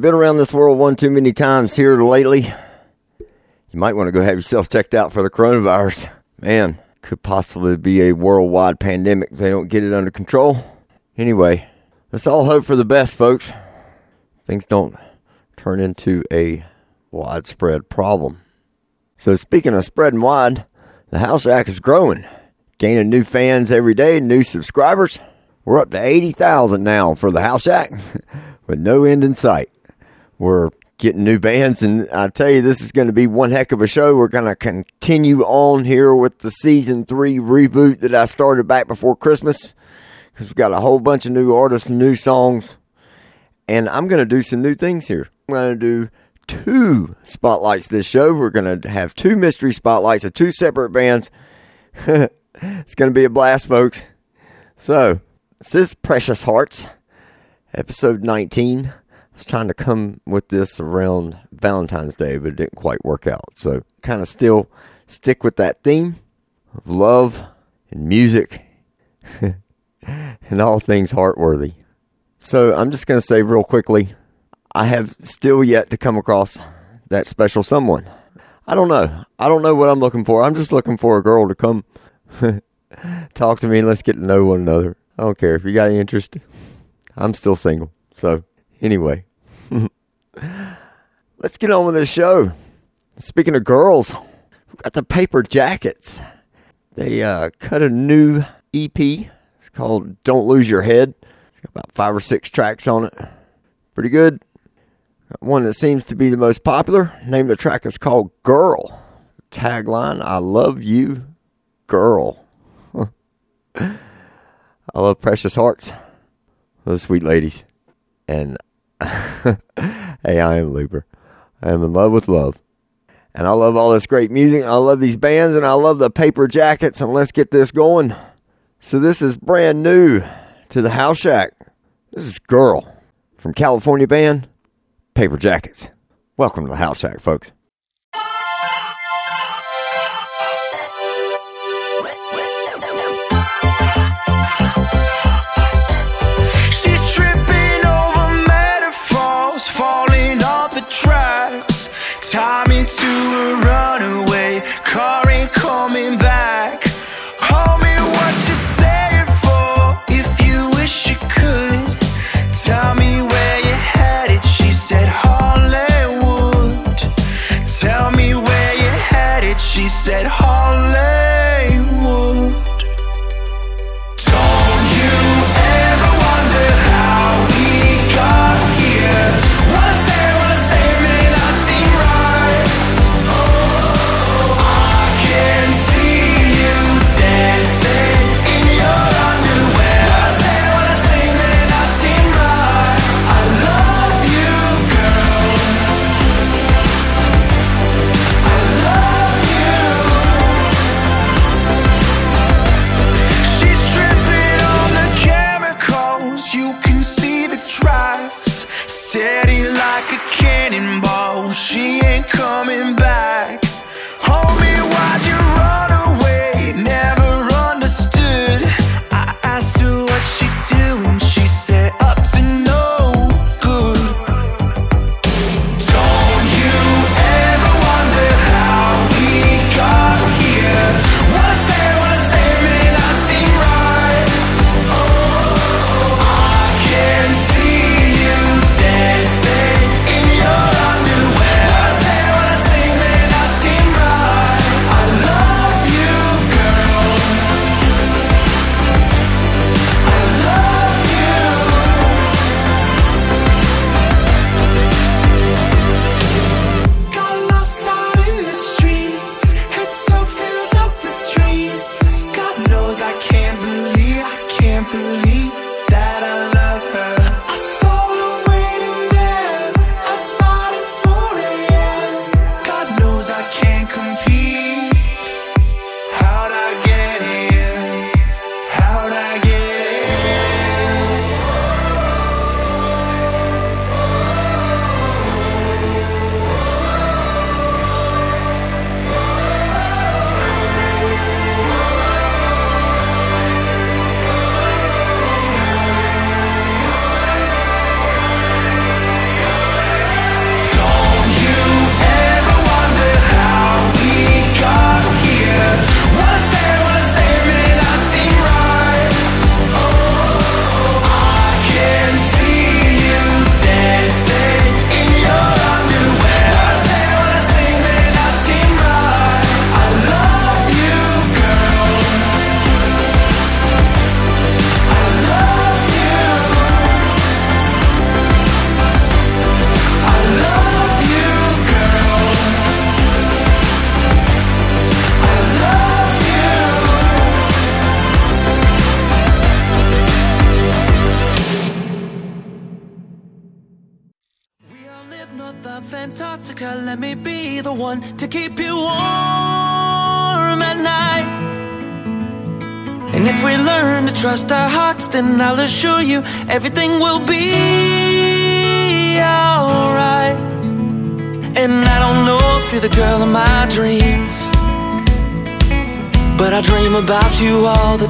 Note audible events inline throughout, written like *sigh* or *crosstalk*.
You've been around this world one too many times here lately, you might want to go have yourself checked out for the coronavirus. Man, could possibly be a worldwide pandemic if they don't get it under control. Anyway, let's all hope for the best, folks. Things don't turn into a widespread problem. So, speaking of spreading wide, the House Shack is growing, gaining new fans every day, new subscribers. We're up to 80,000 now for the House Shack, *laughs* with no end in sight. We're getting new bands, and I tell you, this is going to be one heck of a show. We're going to continue on here with the season three reboot that I started back before Christmas because we've got a whole bunch of new artists, new songs, and I'm going to do some new things here. I'm going to do two spotlights this show. We're going to have two mystery spotlights of two separate bands. *laughs* it's going to be a blast, folks. So, this is Precious Hearts, episode 19. Was trying to come with this around Valentine's Day, but it didn't quite work out. So, kind of still stick with that theme of love and music *laughs* and all things heartworthy. So, I'm just going to say real quickly I have still yet to come across that special someone. I don't know. I don't know what I'm looking for. I'm just looking for a girl to come *laughs* talk to me and let's get to know one another. I don't care if you got any interest. I'm still single. So, anyway, *laughs* let's get on with this show. Speaking of girls, we've got the Paper Jackets. They uh, cut a new EP. It's called Don't Lose Your Head. It's got about five or six tracks on it. Pretty good. Got One that seems to be the most popular. Name of the track is called Girl. Tagline I love you, girl. *laughs* I love Precious Hearts. Those sweet ladies. And *laughs* hey, I am Libra. I am in love with love. And I love all this great music. I love these bands and I love the paper jackets. And let's get this going. So, this is brand new to the House Shack. This is Girl from California band Paper Jackets. Welcome to the House Shack, folks.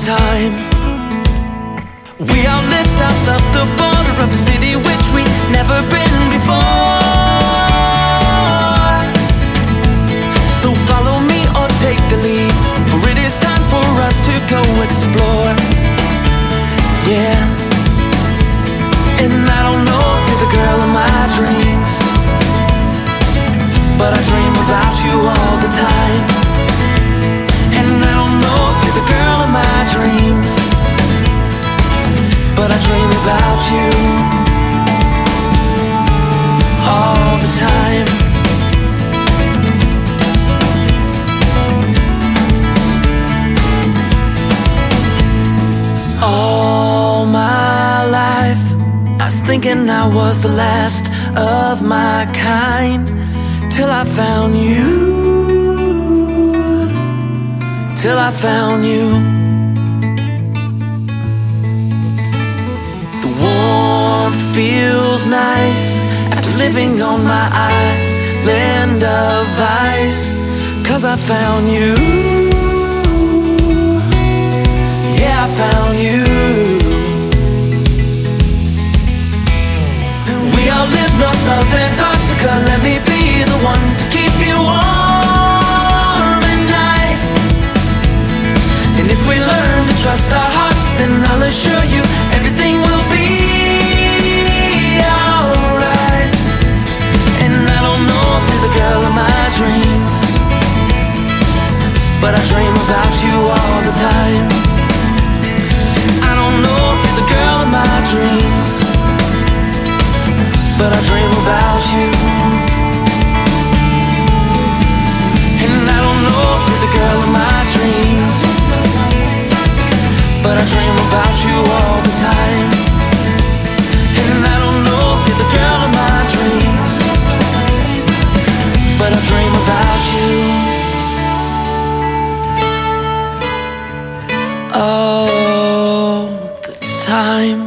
Time. Thinking I was the last of my kind till I found you. Till I found you. The warmth feels nice after living on my island of ice. Cause I found you. Yeah, I found you. North of Antarctica. Let me be the one to keep you warm at night. And if we learn to trust our hearts, then I'll assure you everything will be alright. And I don't know if you're the girl of my dreams, but I dream about you all the time. I don't know if you're the girl of my dreams, but I dream about you. And I don't know if you're the girl of my dreams, but I dream about you all the time. And I don't know if you're the girl of my dreams, but I dream about you. all the time.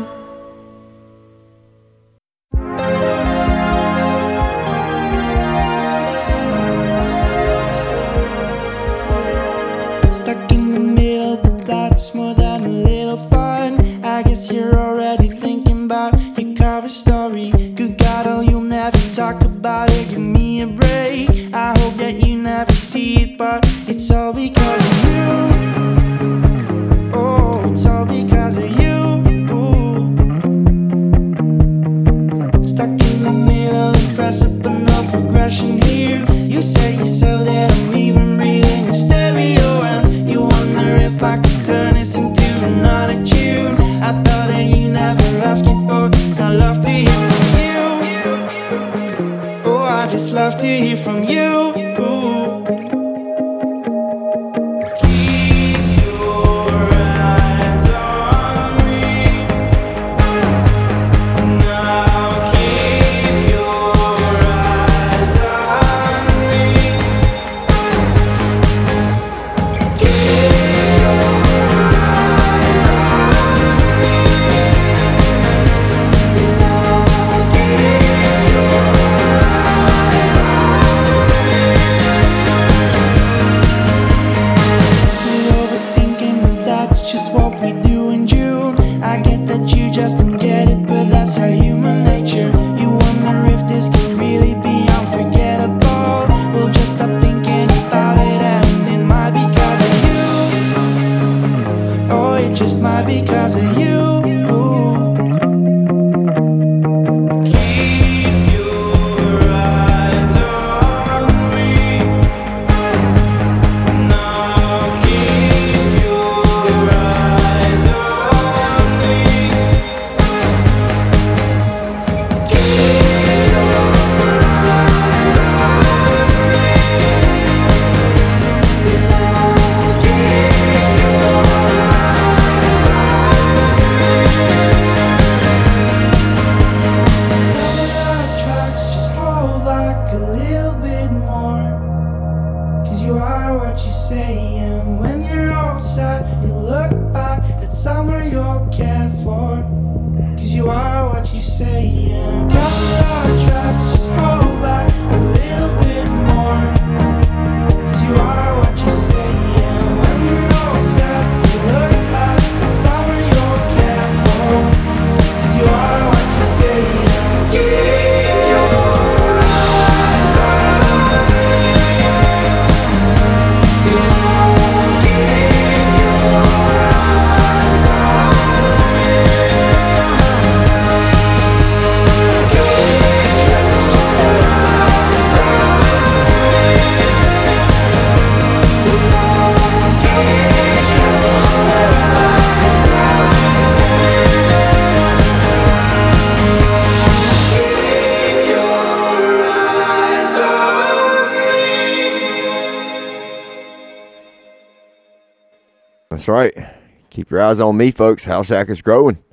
Eyes on me, folks. House Shack is growing.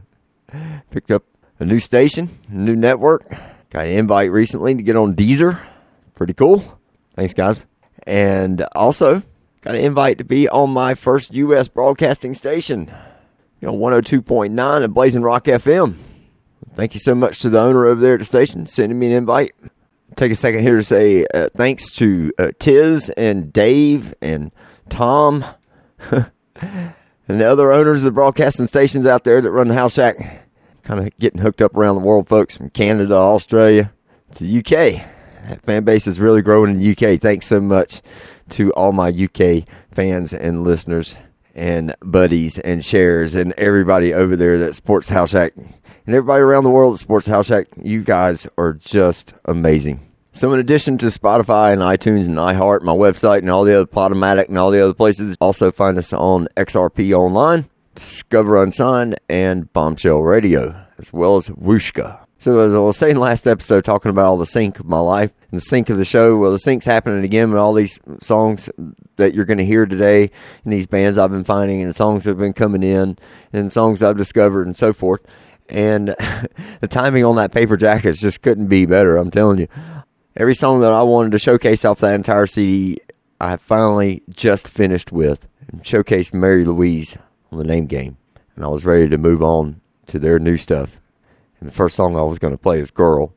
*laughs* Picked up a new station, a new network. Got an invite recently to get on Deezer. Pretty cool. Thanks, guys. And also got an invite to be on my first U.S. broadcasting station, you know, 102.9 at Blazing Rock FM. Thank you so much to the owner over there at the station sending me an invite. Take a second here to say uh, thanks to uh, Tiz and Dave and Tom *laughs* and the other owners of the broadcasting stations out there that run the House Shack. Kind of getting hooked up around the world, folks, from Canada, Australia to the UK. That fan base is really growing in the UK. Thanks so much to all my UK fans and listeners and buddies and shares and everybody over there that supports House Shack and everybody around the world that supports House Shack. You guys are just amazing. So, in addition to Spotify and iTunes and iHeart, my website, and all the other Podomatic and all the other places, also find us on XRP Online, Discover Unsigned, and Bombshell Radio, as well as Whooshkaa. So, as I was saying last episode, talking about all the sync of my life and the sync of the show, well, the sync's happening again with all these songs that you're going to hear today, and these bands I've been finding, and songs that have been coming in, and songs I've discovered, and so forth. And *laughs* the timing on that paper jackets just couldn't be better, I'm telling you every song that I wanted to showcase off that entire CD, I finally just finished with and showcased Mary Louise on the name game. And I was ready to move on to their new stuff. And the first song I was going to play is Girl.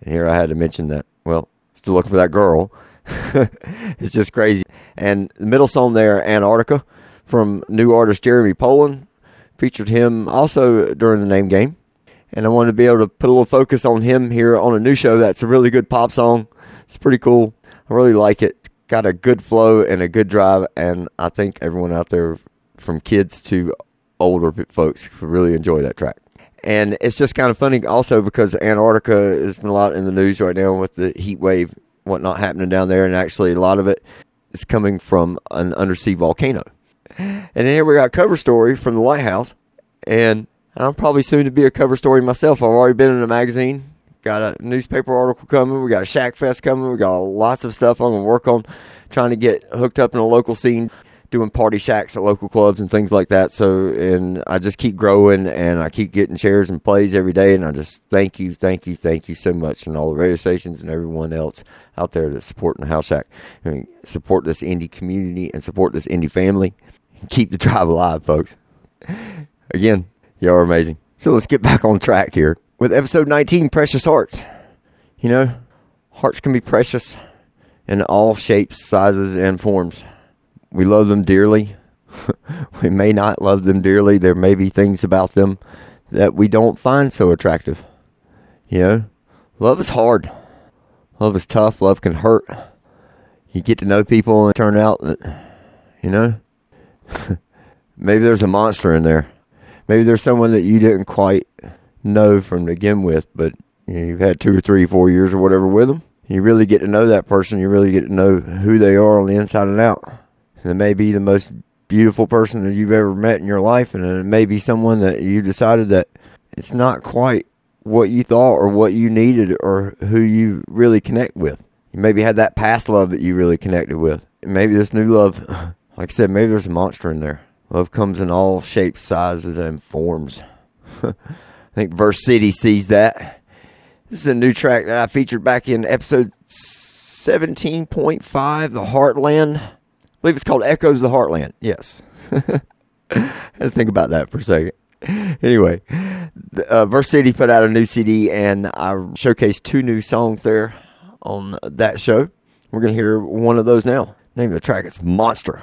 And here I had to mention that, well, still looking for that girl. *laughs* it's just crazy. And the middle song there, Antarctica, from new artist Jeremy Poland, featured him also during the name game and I wanted to be able to put a little focus on him here on a new show that's a really good pop song. It's pretty cool. I really like it. It's got a good flow and a good drive, and I think everyone out there, from kids to older folks, really enjoy that track. And it's just kind of funny also because Antarctica has been a lot in the news right now with the heat wave, whatnot happening down there, and actually a lot of it is coming from an undersea volcano. And here we got cover story from the lighthouse, and I'm probably soon to be a cover story myself. I've already been in a magazine, got a newspaper article coming. We got a Shack Fest coming. We got lots of stuff I'm gonna work on, trying to get hooked up in a local scene, doing party shacks at local clubs and things like that. So, and I just keep growing and I keep getting shares and plays every day. And I just thank you, thank you, thank you so much, and all the radio stations and everyone else out there that's supporting the House Shack, and support this indie community and support this indie family. Keep the tribe alive, folks. Again, you are amazing. So let's get back on track here with episode 19 Precious Hearts. You know, hearts can be precious in all shapes, sizes, and forms. We love them dearly. *laughs* we may not love them dearly. There may be things about them that we don't find so attractive. You know, love is hard. Love is tough. Love can hurt. You get to know people and turn out that, you know, *laughs* maybe there's a monster in there maybe there's someone that you didn't quite know from begin with, but you know, you've had two or three, four years or whatever with them. You really get to know that person. You really get to know who they are on the inside and out. And it may be the most beautiful person that you've ever met in your life, and it may be someone that you decided that it's not quite what you thought or what you needed or who you really connect with. You maybe had that past love that you really connected with. Maybe this new love, *laughs* like I said, maybe there's a monster in there. Love comes in all shapes, sizes, and forms. *laughs* I think Verse City sees that. This is a new track that I featured back in episode 17.5, The Heartland. I believe it's called Echoes of the Heartland. Yes. I *laughs* had to think about that for a second. Anyway, uh, Verse City put out a new CD, and I showcased two new songs there on that show. We're going to hear one of those now. Name of the track is Monster.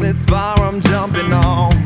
this fire I'm jumping on.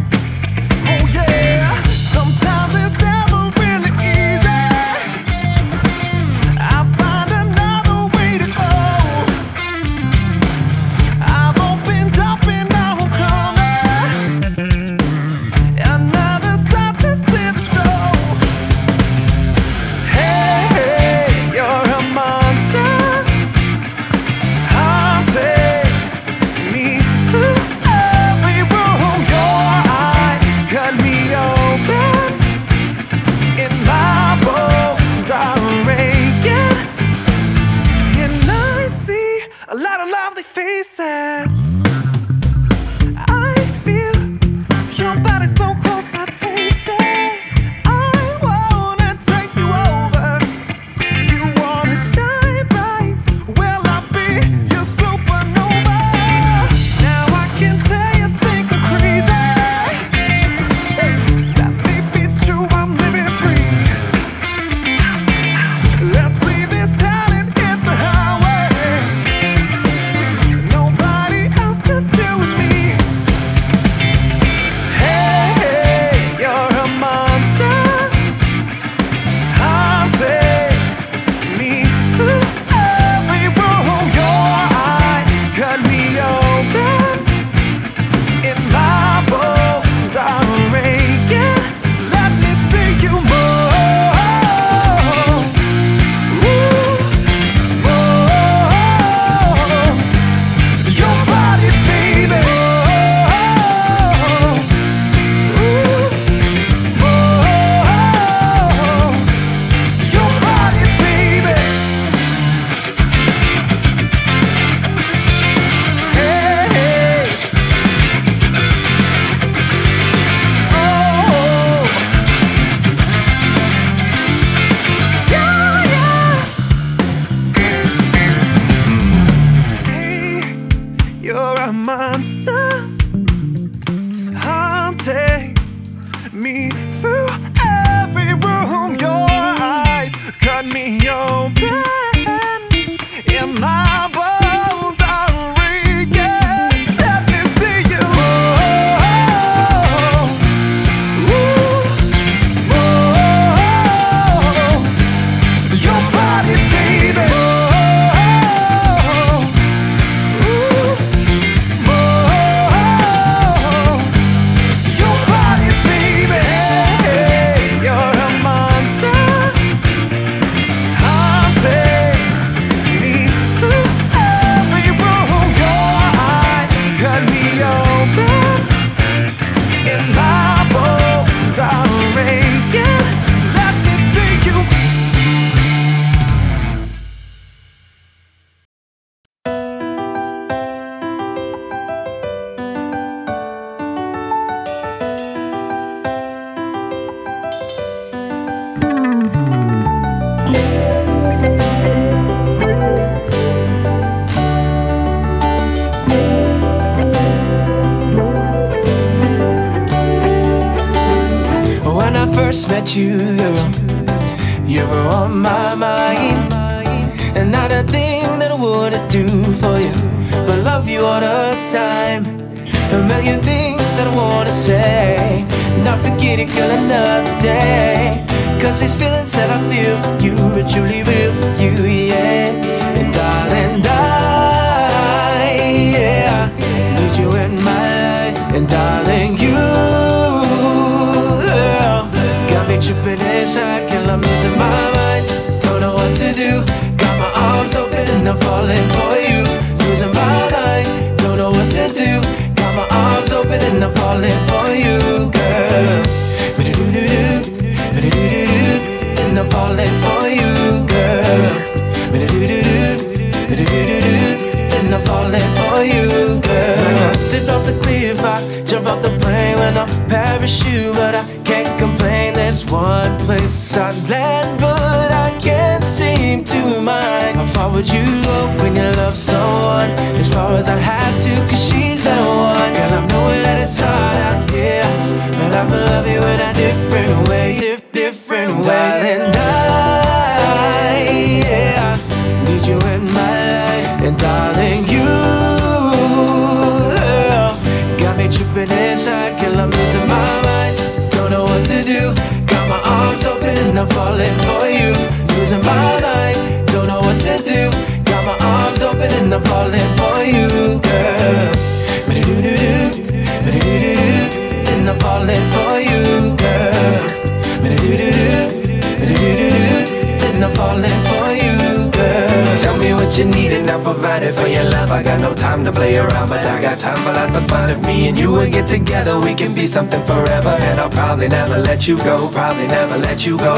What you need and I'll provide it for your love. I got no time to play around, but I got time for lots of fun. If me and you will get together, we can be something forever. And I'll probably never let you go, probably never let you go.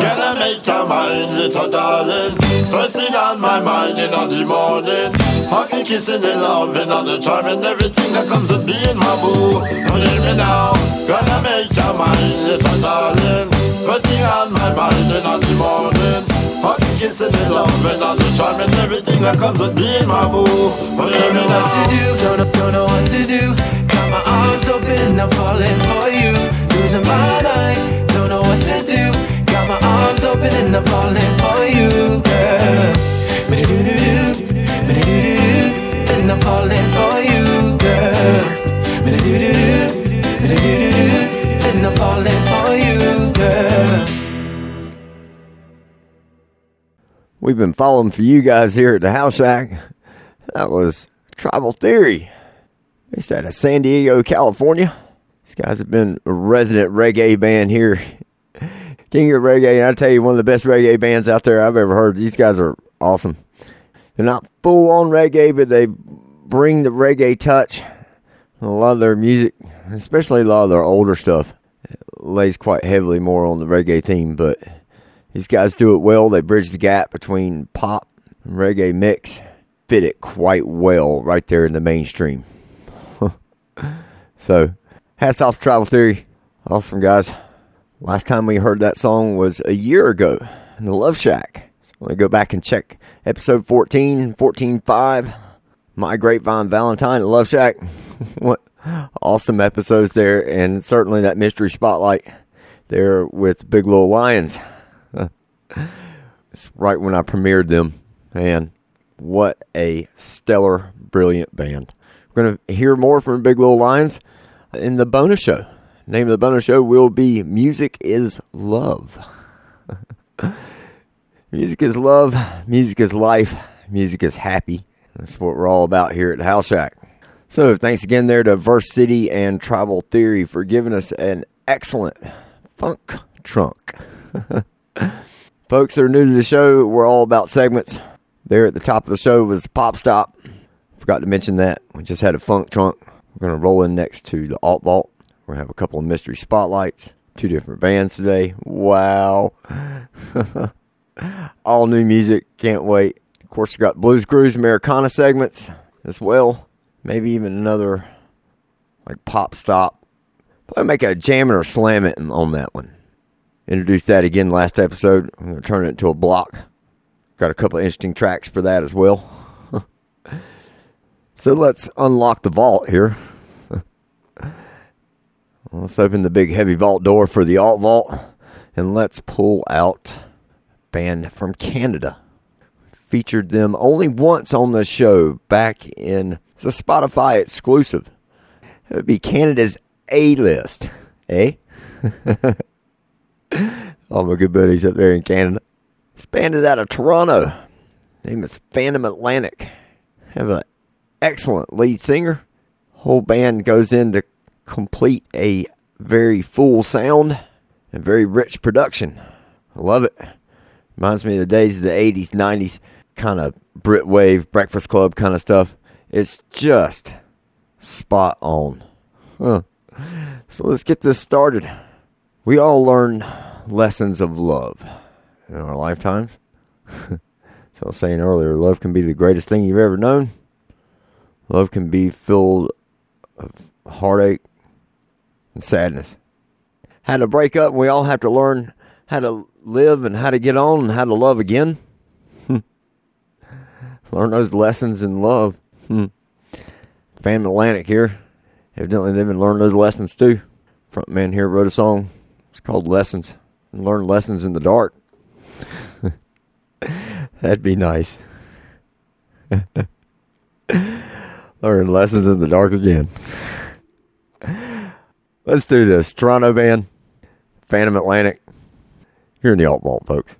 Gonna make your mind, little darling. First thing on my mind in the morning. Hugging, kissing, and loving, all the charm and everything that comes with being my boo. Don't hear me now. Gonna make your mind, little darling. First thing on my mind in the morning. Kissing, and loving, all the charm and everything that comes with being my boo. Don't Don't know what to do, don't know, don't know what to do. Got my arms open, I'm falling for you. Losing my mind, don't know what to do. Got my arms open and I'm falling for you, girl. Me-do-do-do-do, me-do-do-do-do, And I'm falling for you, girl. And I'm falling for you, We've been following for you guys here at the House Shack. That was Tribal Theory, based out of San Diego, California. These guys have been a resident reggae band here. *laughs* King of Reggae, and I tell you, one of the best reggae bands out there I've ever heard. These guys are awesome. They're not full on reggae, but they bring the reggae touch. A lot of their music, especially a lot of their older stuff, lays quite heavily more on the reggae theme, but these guys do it well. They bridge the gap between pop and reggae mix, fit it quite well right there in the mainstream. *laughs* so, hats off to Tribal Theory. Awesome guys. Last time we heard that song was a year ago in the Love Shack. So, I'm go back and check episode 14, 14.5, My Grapevine Valentine Love Shack. *laughs* what awesome episodes there, and certainly that mystery spotlight there with Big Little Lions. It's right when I premiered them. and what a stellar, brilliant band. We're going to hear more from Big Little Lions in the bonus show. Name of the bonus show will be Music is Love. *laughs* music is love, music is life, music is happy. That's what we're all about here at House Shack. So, thanks again there to Verse City and Tribal Theory for giving us an excellent funk trunk. *laughs* Folks that are new to the show, we're all about segments. There at the top of the show was Pop Stop. Forgot to mention that. We just had a funk trunk. We're going to roll in next to the Alt Vault. We're going to have a couple of mystery spotlights. Two different bands today. Wow. *laughs* all new music. Can't wait. Of course, we got Blues Cruise Americana segments as well. Maybe even another like Pop Stop. Probably make a jam it or slam it on that one introduced that again last episode. I'm going to turn it into a block. Got a couple interesting tracks for that as well. *laughs* so let's unlock the vault here. *laughs* let's open the big heavy vault door for the alt vault and let's pull out band from Canada. Featured them only once on the show back in it's a Spotify exclusive. It would be Canada's A list, eh? *laughs* All my good buddies up there in Canada. This band is out of Toronto. Name is Phantom Atlantic. Have an excellent lead singer. Whole band goes in to complete a very full sound and very rich production. I love it. Reminds me of the days of the 80s, 90s, kind of Brit Wave, Breakfast Club kind of stuff. It's just spot on. Huh. So let's get this started. We all learn lessons of love in our lifetimes. *laughs* so I was saying earlier, love can be the greatest thing you've ever known. Love can be filled of heartache and sadness. How to break up, we all have to learn how to live and how to get on and how to love again. *laughs* learn those lessons in love. *laughs* Fan Atlantic here. Evidently, they've been learning those lessons too. Frontman here wrote a song it's called lessons. Learn lessons in the dark. *laughs* That'd be nice. *laughs* Learn lessons in the dark again. Let's do this. Toronto band, Phantom Atlantic. Here in the alt vault, folks.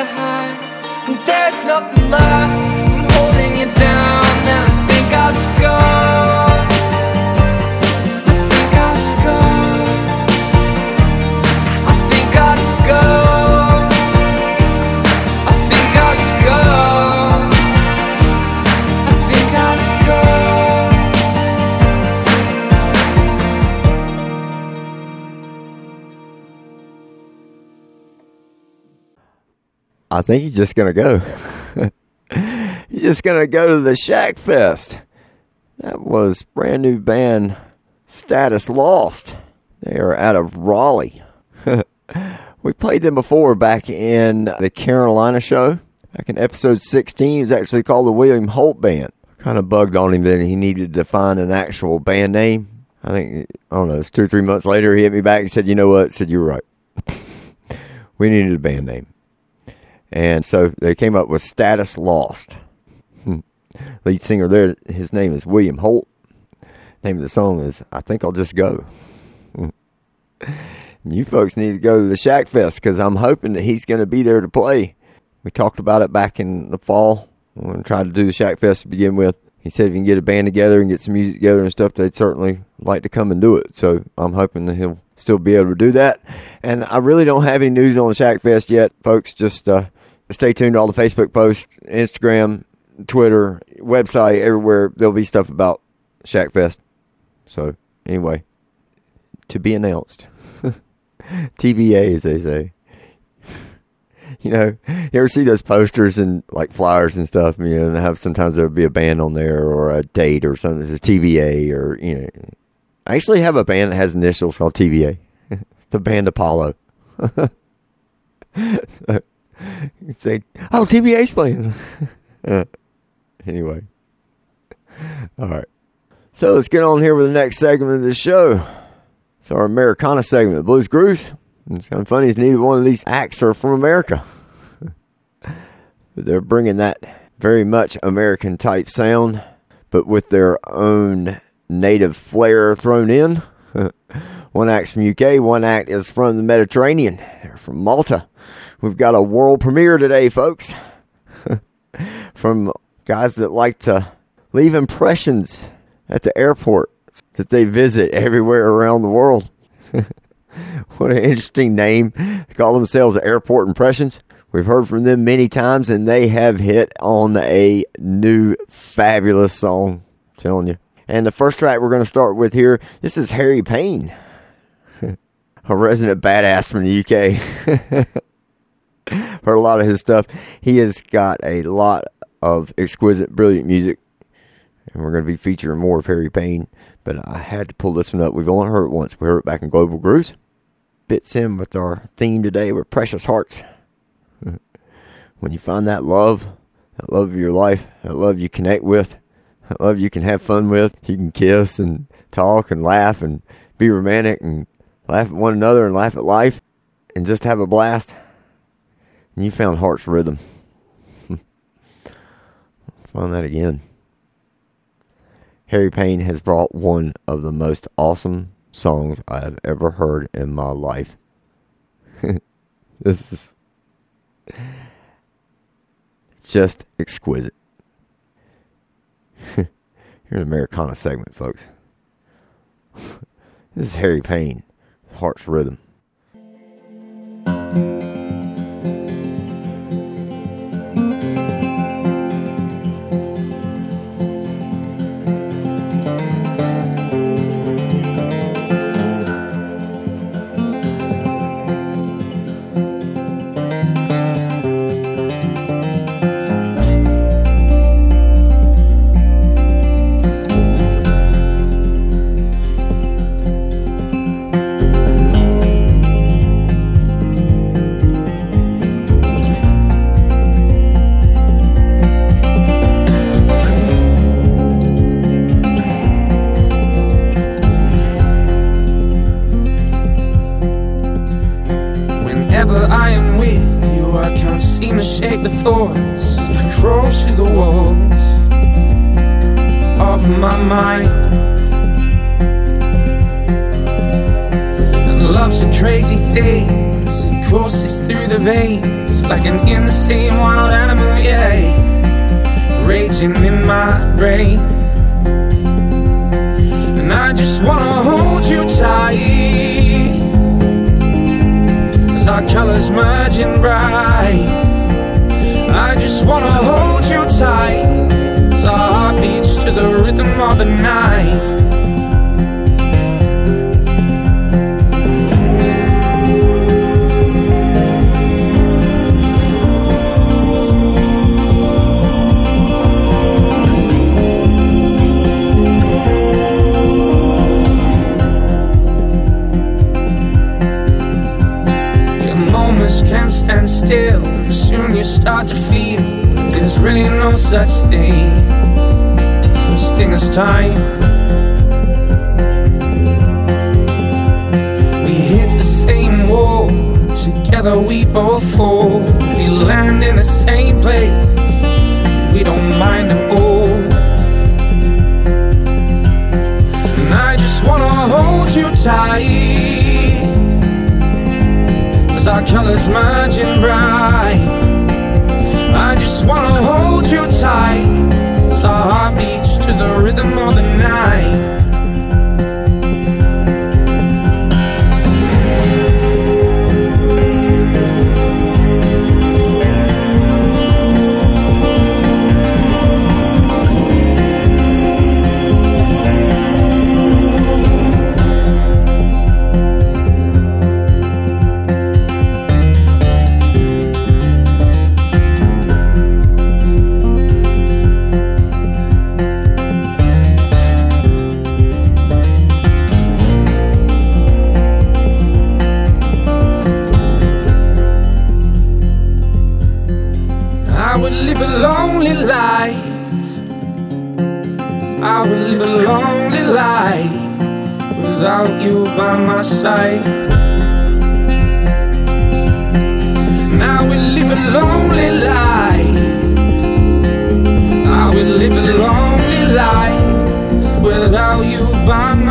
To hide, there's nothing left. I think he's just gonna go. *laughs* he's just gonna go to the Shack Fest. That was brand new band Status Lost. They are out of Raleigh. *laughs* we played them before back in the Carolina show. Back in episode 16, it was actually called the William Holt Band. Kind of bugged on him that he needed to find an actual band name. I think, I don't know, it's two or three months later, he hit me back and said, You know what? I said, You're right. *laughs* we needed a band name. And so they came up with Status Lost. Lead singer there, his name is William Holt. Name of the song is I Think I'll Just Go. you folks need to go to the Shack Fest because I'm hoping that he's going to be there to play. We talked about it back in the fall. We're going to try to do the Shack Fest to begin with. He said if you can get a band together and get some music together and stuff, they'd certainly like to come and do it. So I'm hoping that he'll still be able to do that. And I really don't have any news on the Shack Fest yet, folks. Just uh, stay tuned to all the Facebook posts, Instagram, Twitter, website, everywhere. There'll be stuff about Shack Fest. So anyway, to be announced. *laughs* TBA, as they say. *laughs* You know, you ever see those posters and like flyers and stuff? You know, and have sometimes there'll be a band on there or a date or something says TBA or you know. I actually have a band that has initials called TBA. *laughs* it's the band Apollo. so say, "Oh, TBA's playing." *laughs* Anyway, all right. So let's get on here with the next segment of the show. It's our Americana segment, Blues Grooves. It's kind of funny, is neither one of these acts are from America. *laughs* they're bringing that very much American type sound, but with their own native flair thrown in. *laughs* one act's from UK, one act is from the Mediterranean. They're from Malta. We've got a world premiere today, folks. *laughs* from guys that like to leave impressions at the airport that they visit everywhere around the world. *laughs* what an interesting name. They call themselves Airport Impressions. We've heard from them many times, and they have hit on a new fabulous song. I'm telling you. And the first track we're going to start with here, this is Harry Payne, *laughs* a resident badass from the UK. *laughs* Heard a lot of his stuff. He has got a lot of exquisite, brilliant music and we're going to be featuring more of Harry Payne. But I had to pull this one up. We've only heard it once. We heard it back in Global Grooves. Fits in with our theme today with Precious Hearts. *laughs* when you find that love, that love of your life, that love you connect with, that love you can have fun with, you can kiss and talk and laugh and be romantic and laugh at one another and laugh at life and just have a blast. You found Heart's Rhythm. *laughs* find that again. Harry Payne has brought one of the most awesome songs I have ever heard in my life. *laughs* this is just exquisite. *laughs* You're an Americana segment, folks. this is Harry Payne, Heart's Rhythm.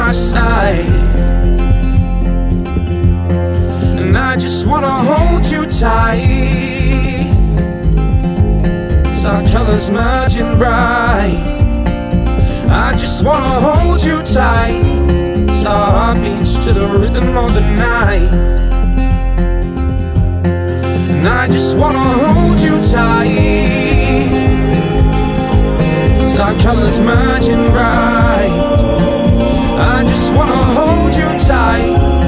my side. And I just wanna hold you tight. As our colors merge and bright. I just wanna hold you tight. As our heartbeats to the rhythm of the night. And I just wanna hold you tight. As our colors merge and bright. I just wanna hold you tight.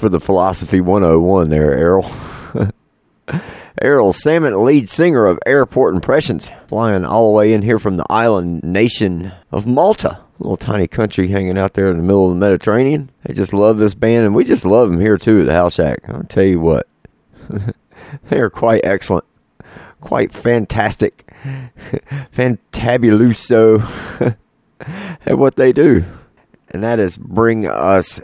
For the philosophy 101 there, Errol. *laughs* Errol Salmon, lead singer of Airport Impressions, flying all the way in here from the island nation of Malta. Little tiny country hanging out there in the middle of the Mediterranean. They just love this band, and we just love them here too at the House Shack. I'll tell you what, *laughs* they are quite excellent, quite fantastic, *laughs* fantabuloso at what they do, and that is bring us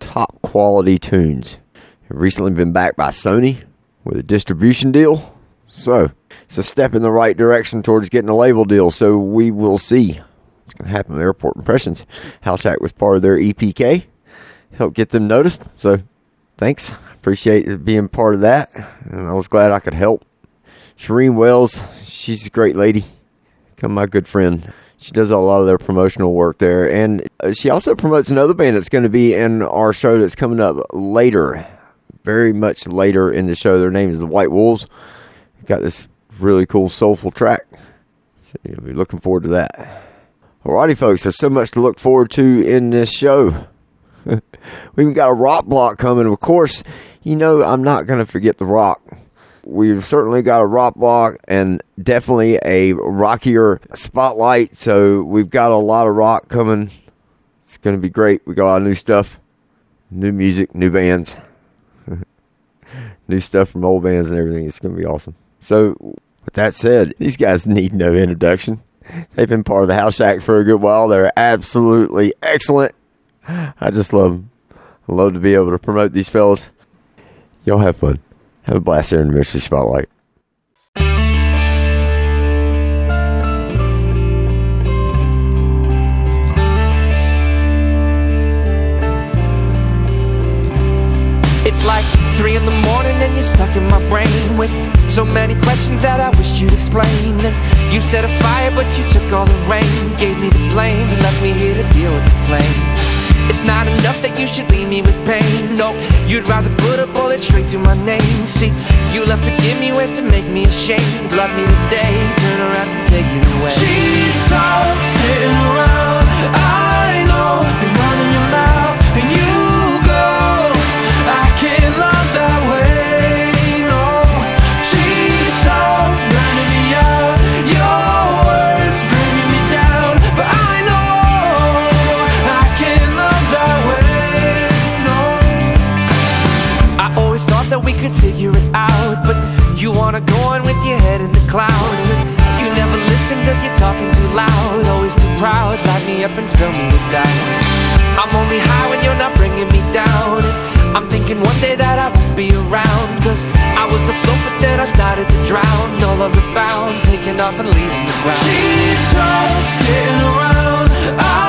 top quality tunes. They've recently been backed by Sony with a distribution deal. So it's a step in the right direction towards getting a label deal. So we will see. It's going to happen with Airport Impressions. House Shack was part of their EPK. helped get them noticed. So thanks. Appreciate being part of that. And I was glad I could help. Shireen Wells, she's a great lady. Come my good friend. She does a lot of their promotional work there. And uh, she also promotes another band that's going to be in our show that's coming up later very much later in the show. Their name is the White Wolves. Got this really cool soulful track. So you'll be looking forward to that. Alrighty, folks, there's so much to look forward to in this show. *laughs* we even got a rock block coming. Of course, you know I'm not going to forget the rock. We've certainly got a rock block and definitely a rockier spotlight. So we've got a lot of rock coming. It's going to be great. We got a lot of new stuff, new music, new bands *laughs* new stuff from old bands and everything. It's going to be awesome. So, with that said, these guys need no introduction. They've been part of the House Shack for a good while. They're absolutely excellent. I just love them. I love to be able to promote these fellas. Y'all have fun. Have a blast there in the Mystery Spotlight. It's like three in the morning and you're stuck in my brain with so many questions that I wish you'd explain. And you set a fire, but you took all the rain, gave me the blame, and left me here to deal with the flame. It's not enough that you should leave me with pain. No, you'd rather put a bullet straight through my name. See, you love to give me ways to make me ashamed. Love me today, turn around and take it away. She talks, getting around. Cause you're talking too loud. Always too proud, light me up and fill me with doubt. I'm only high when you're not bringing me down. I'm thinking one day that I won't be around. Cause I was afloat, but then I started to drown. No longer bound, taking off and leaving the ground. She talks, getting around. I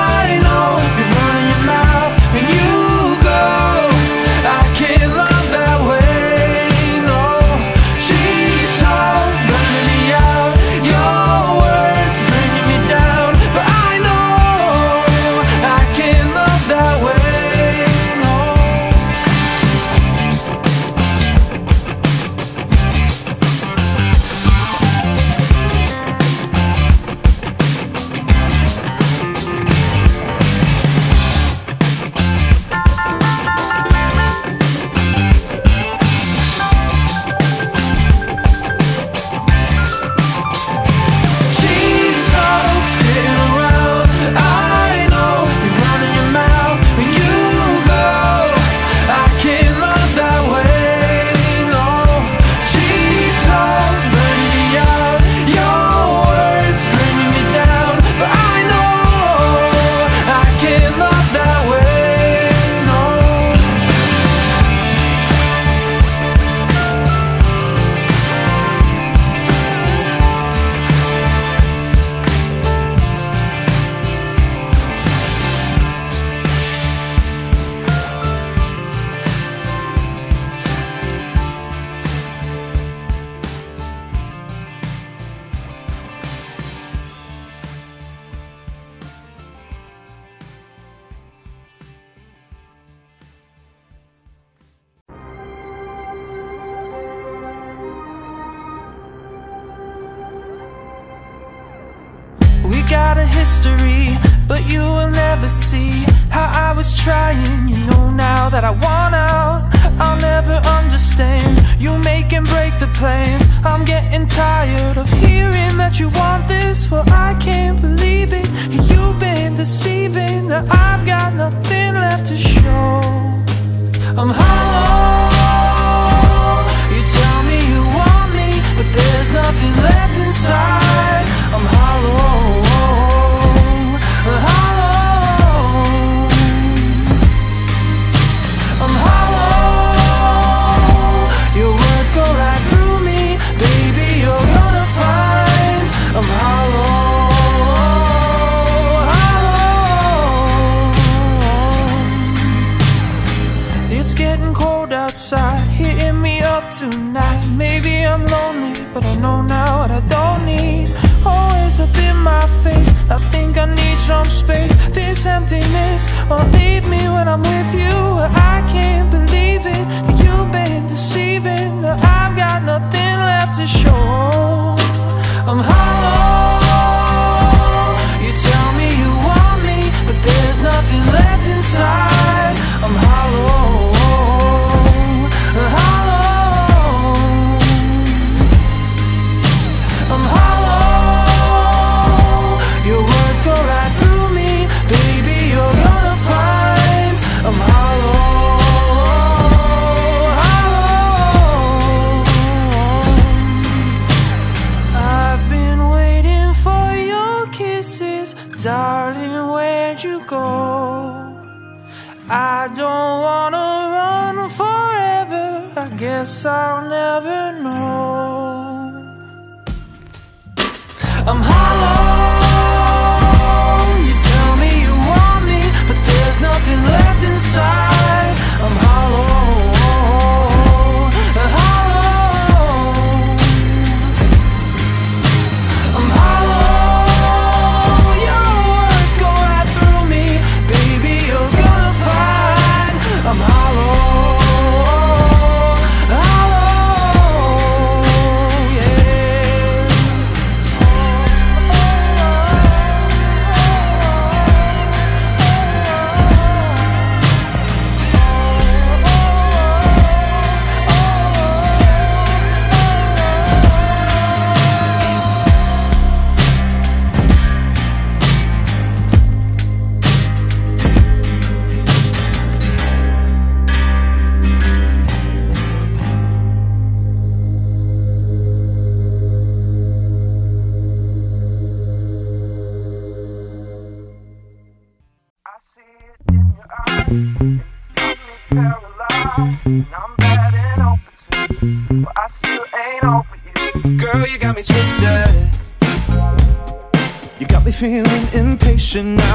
guess I'll never know. I'm hollow. Impatient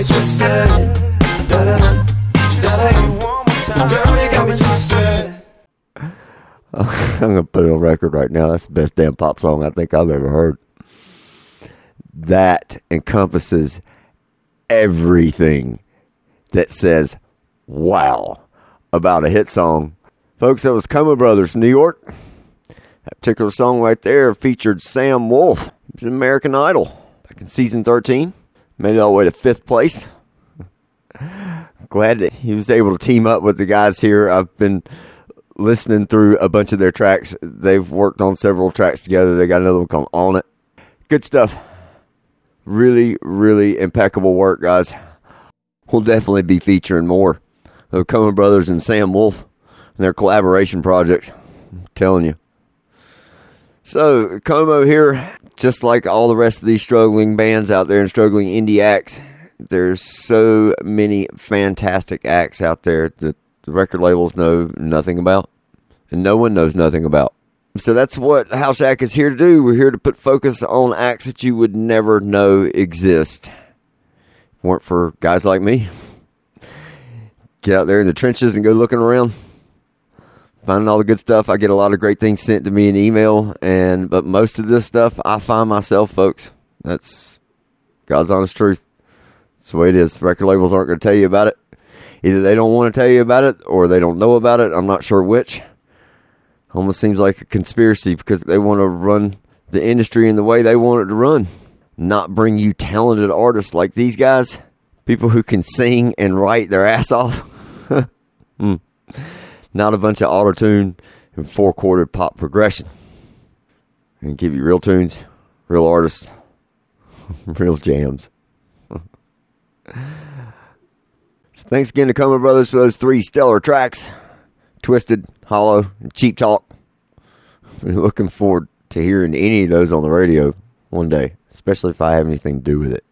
Girl, you got me twisted. Da-da-da, da-da-da. Girl, you got me twisted. I'm gonna put it on record right now. That's the best damn pop song I think I've ever heard. That encompasses everything that says wow about a hit song. Folks, that was Coma Brothers, New York. That particular song right there featured Sam Woolf. He's an American Idol back in season 13. Made it all the way to fifth place. Glad that he was able to team up with the guys here. I've been listening through a bunch of their tracks. They've worked on several tracks together. They got another one called On It. Good stuff. Really, really impeccable work, guys. We'll definitely be featuring more of Coen Brothers and Sam Woolf and their collaboration projects. I'm telling you. So, Como here, just like all the rest of these struggling bands out there and struggling indie acts, there's so many fantastic acts out there that the record labels know nothing about and no one knows nothing about. So that's what House Shack is here to do. We're here to put focus on acts that you would never know exist. Weren't for guys like me. Get out there in the trenches and go looking around. Finding all the good stuff. I get a lot of great things sent to me in email and but most of this stuff I find myself, folks. That's God's honest truth. That's the way it is. Record labels aren't going to tell you about it. Either they don't want to tell you about it or they don't know about it. I'm not sure which. Almost seems like a conspiracy because they want to run the industry in the way they want it to run, not bring you talented artists like these guys, people who can sing and write their ass off. *laughs* Hmm. Not a bunch of auto tune and four chorded pop progression. And give you real tunes, real artists, *laughs* real jams. *laughs* So thanks again to Comer Brothers for those three stellar tracks Twisted, Hollow, and Cheap Talk. *laughs* We're looking forward to hearing any of those on the radio one day, especially if I have anything to do with it.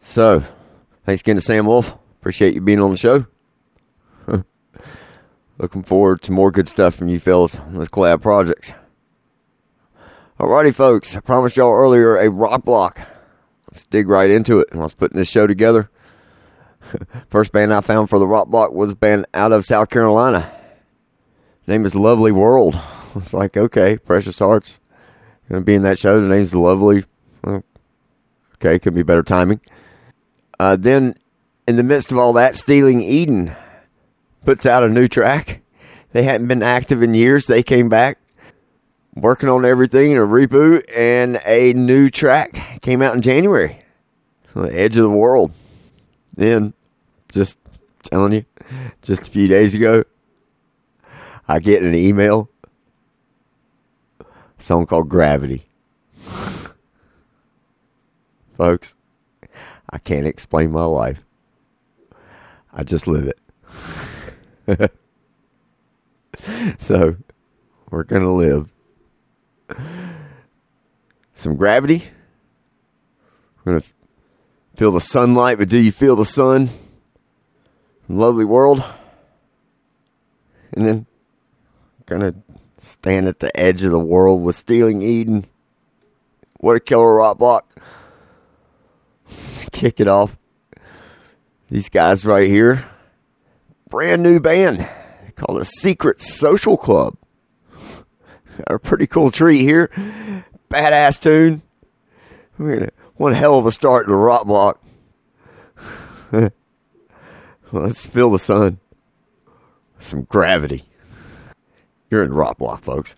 So, thanks again to Sam Woolf. Appreciate you being on the show. Looking forward to more good stuff from you fellas on those collab projects. Alrighty, folks. I promised y'all earlier a rock block. Let's dig right into it. When I was putting this show together, *laughs* First band I found for the rock block was a band out of South Carolina. Name is Lovely World. *laughs* It's like, okay, Precious Hearts. Gonna be in that show. The name's Lovely. Okay, could be better timing. Uh, then, in the midst of all that, Stealing Eden puts out a new track. They hadn't been active in years. They came back working on everything, a reboot, and a new track came out in January. The Edge of the World. Then, just telling you, just a few days ago, I get an email, a song called Gravity. Folks, I can't explain my life. I just live it. *laughs* so, we're going to live some gravity. We're going to feel the sunlight, but do you feel the sun? Lovely world. And then gonna stand at the edge of the world with Stealing Eden. What a killer rock block. *laughs* Kick it off. These guys right here. Brand new band called a Secret Social Club. A pretty cool treat here. Badass tune. We're gonna one hell of a start to the rock block. *laughs* Let's feel the sun. Some gravity. You're in rock block, folks.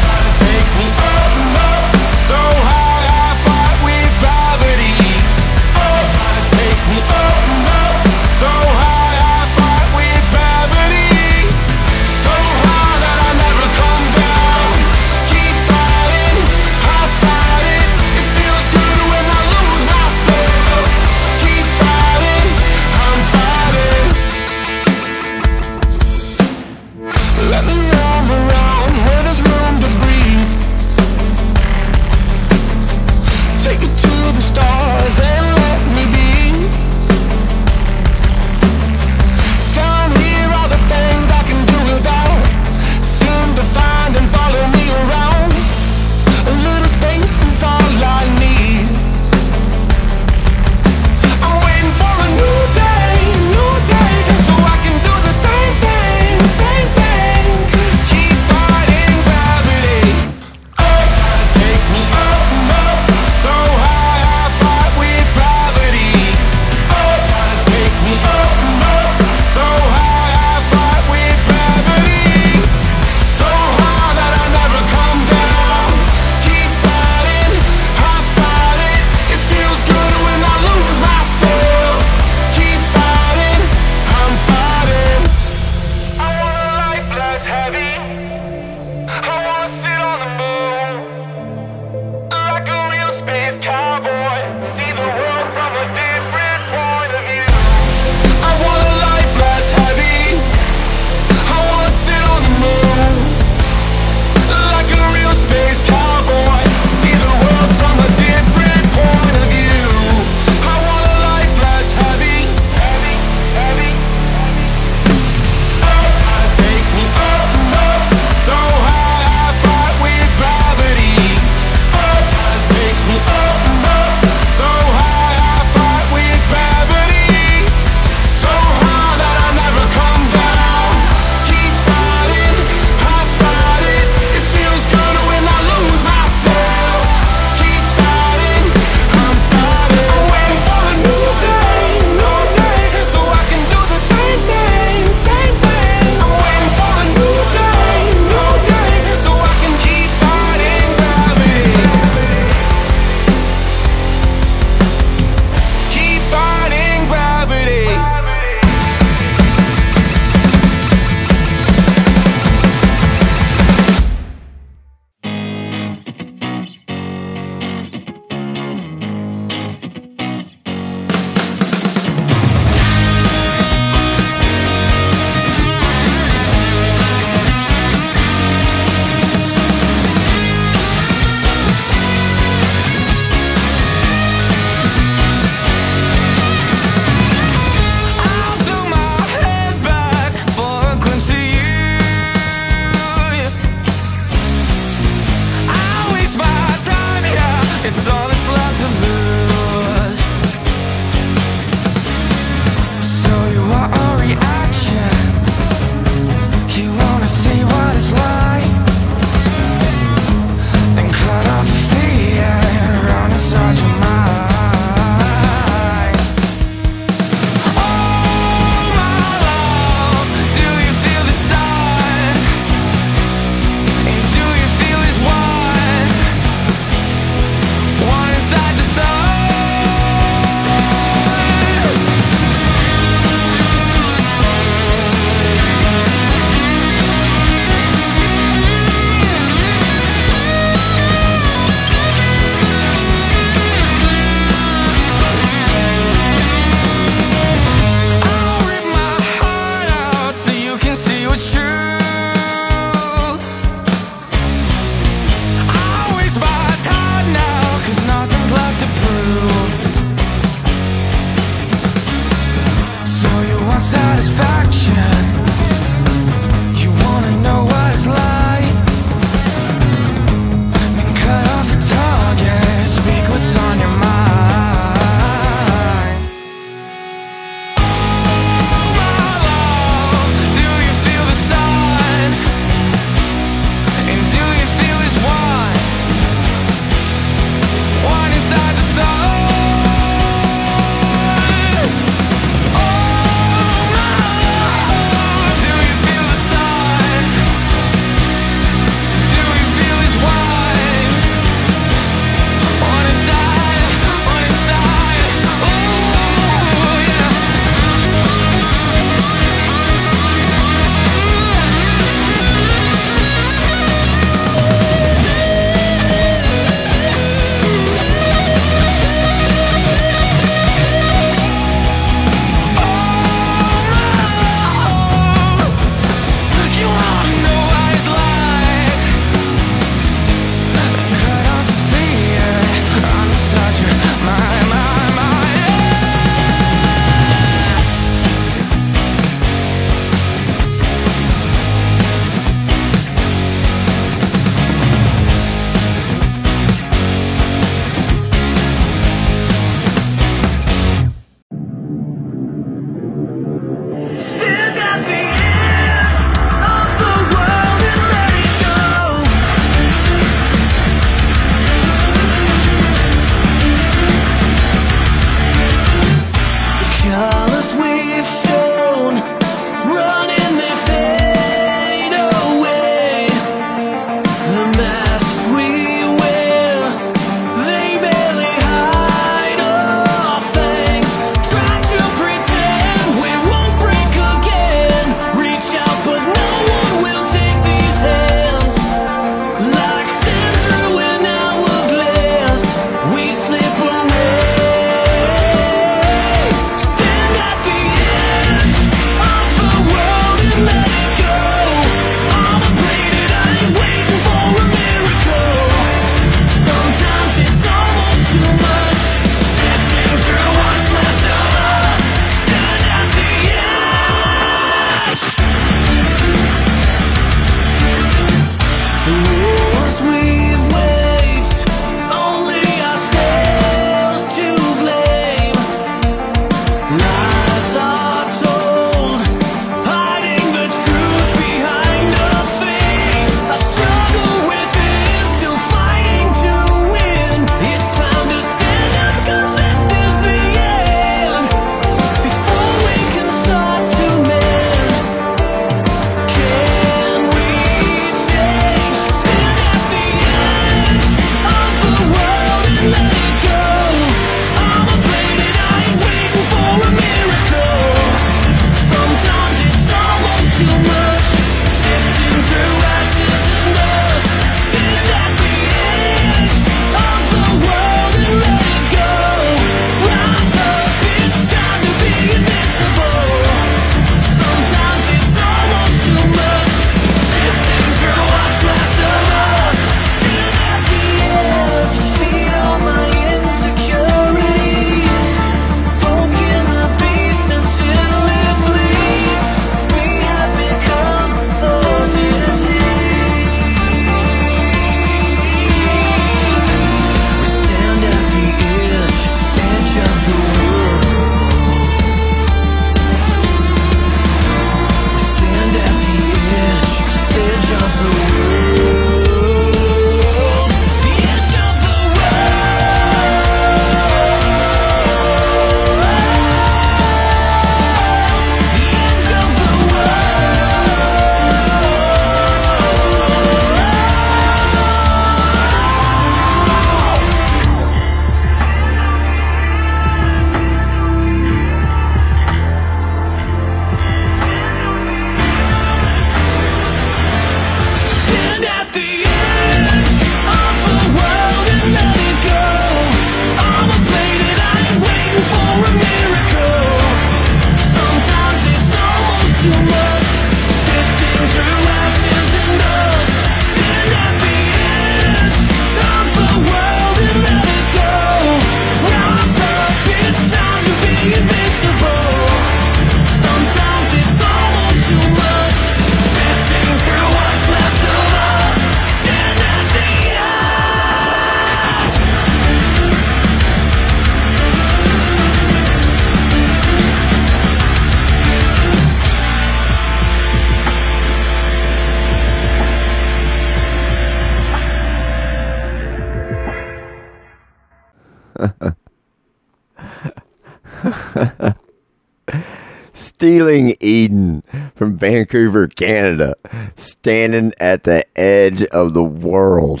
*laughs* Stealing Eden from Vancouver, Canada. Standing at the edge of the world.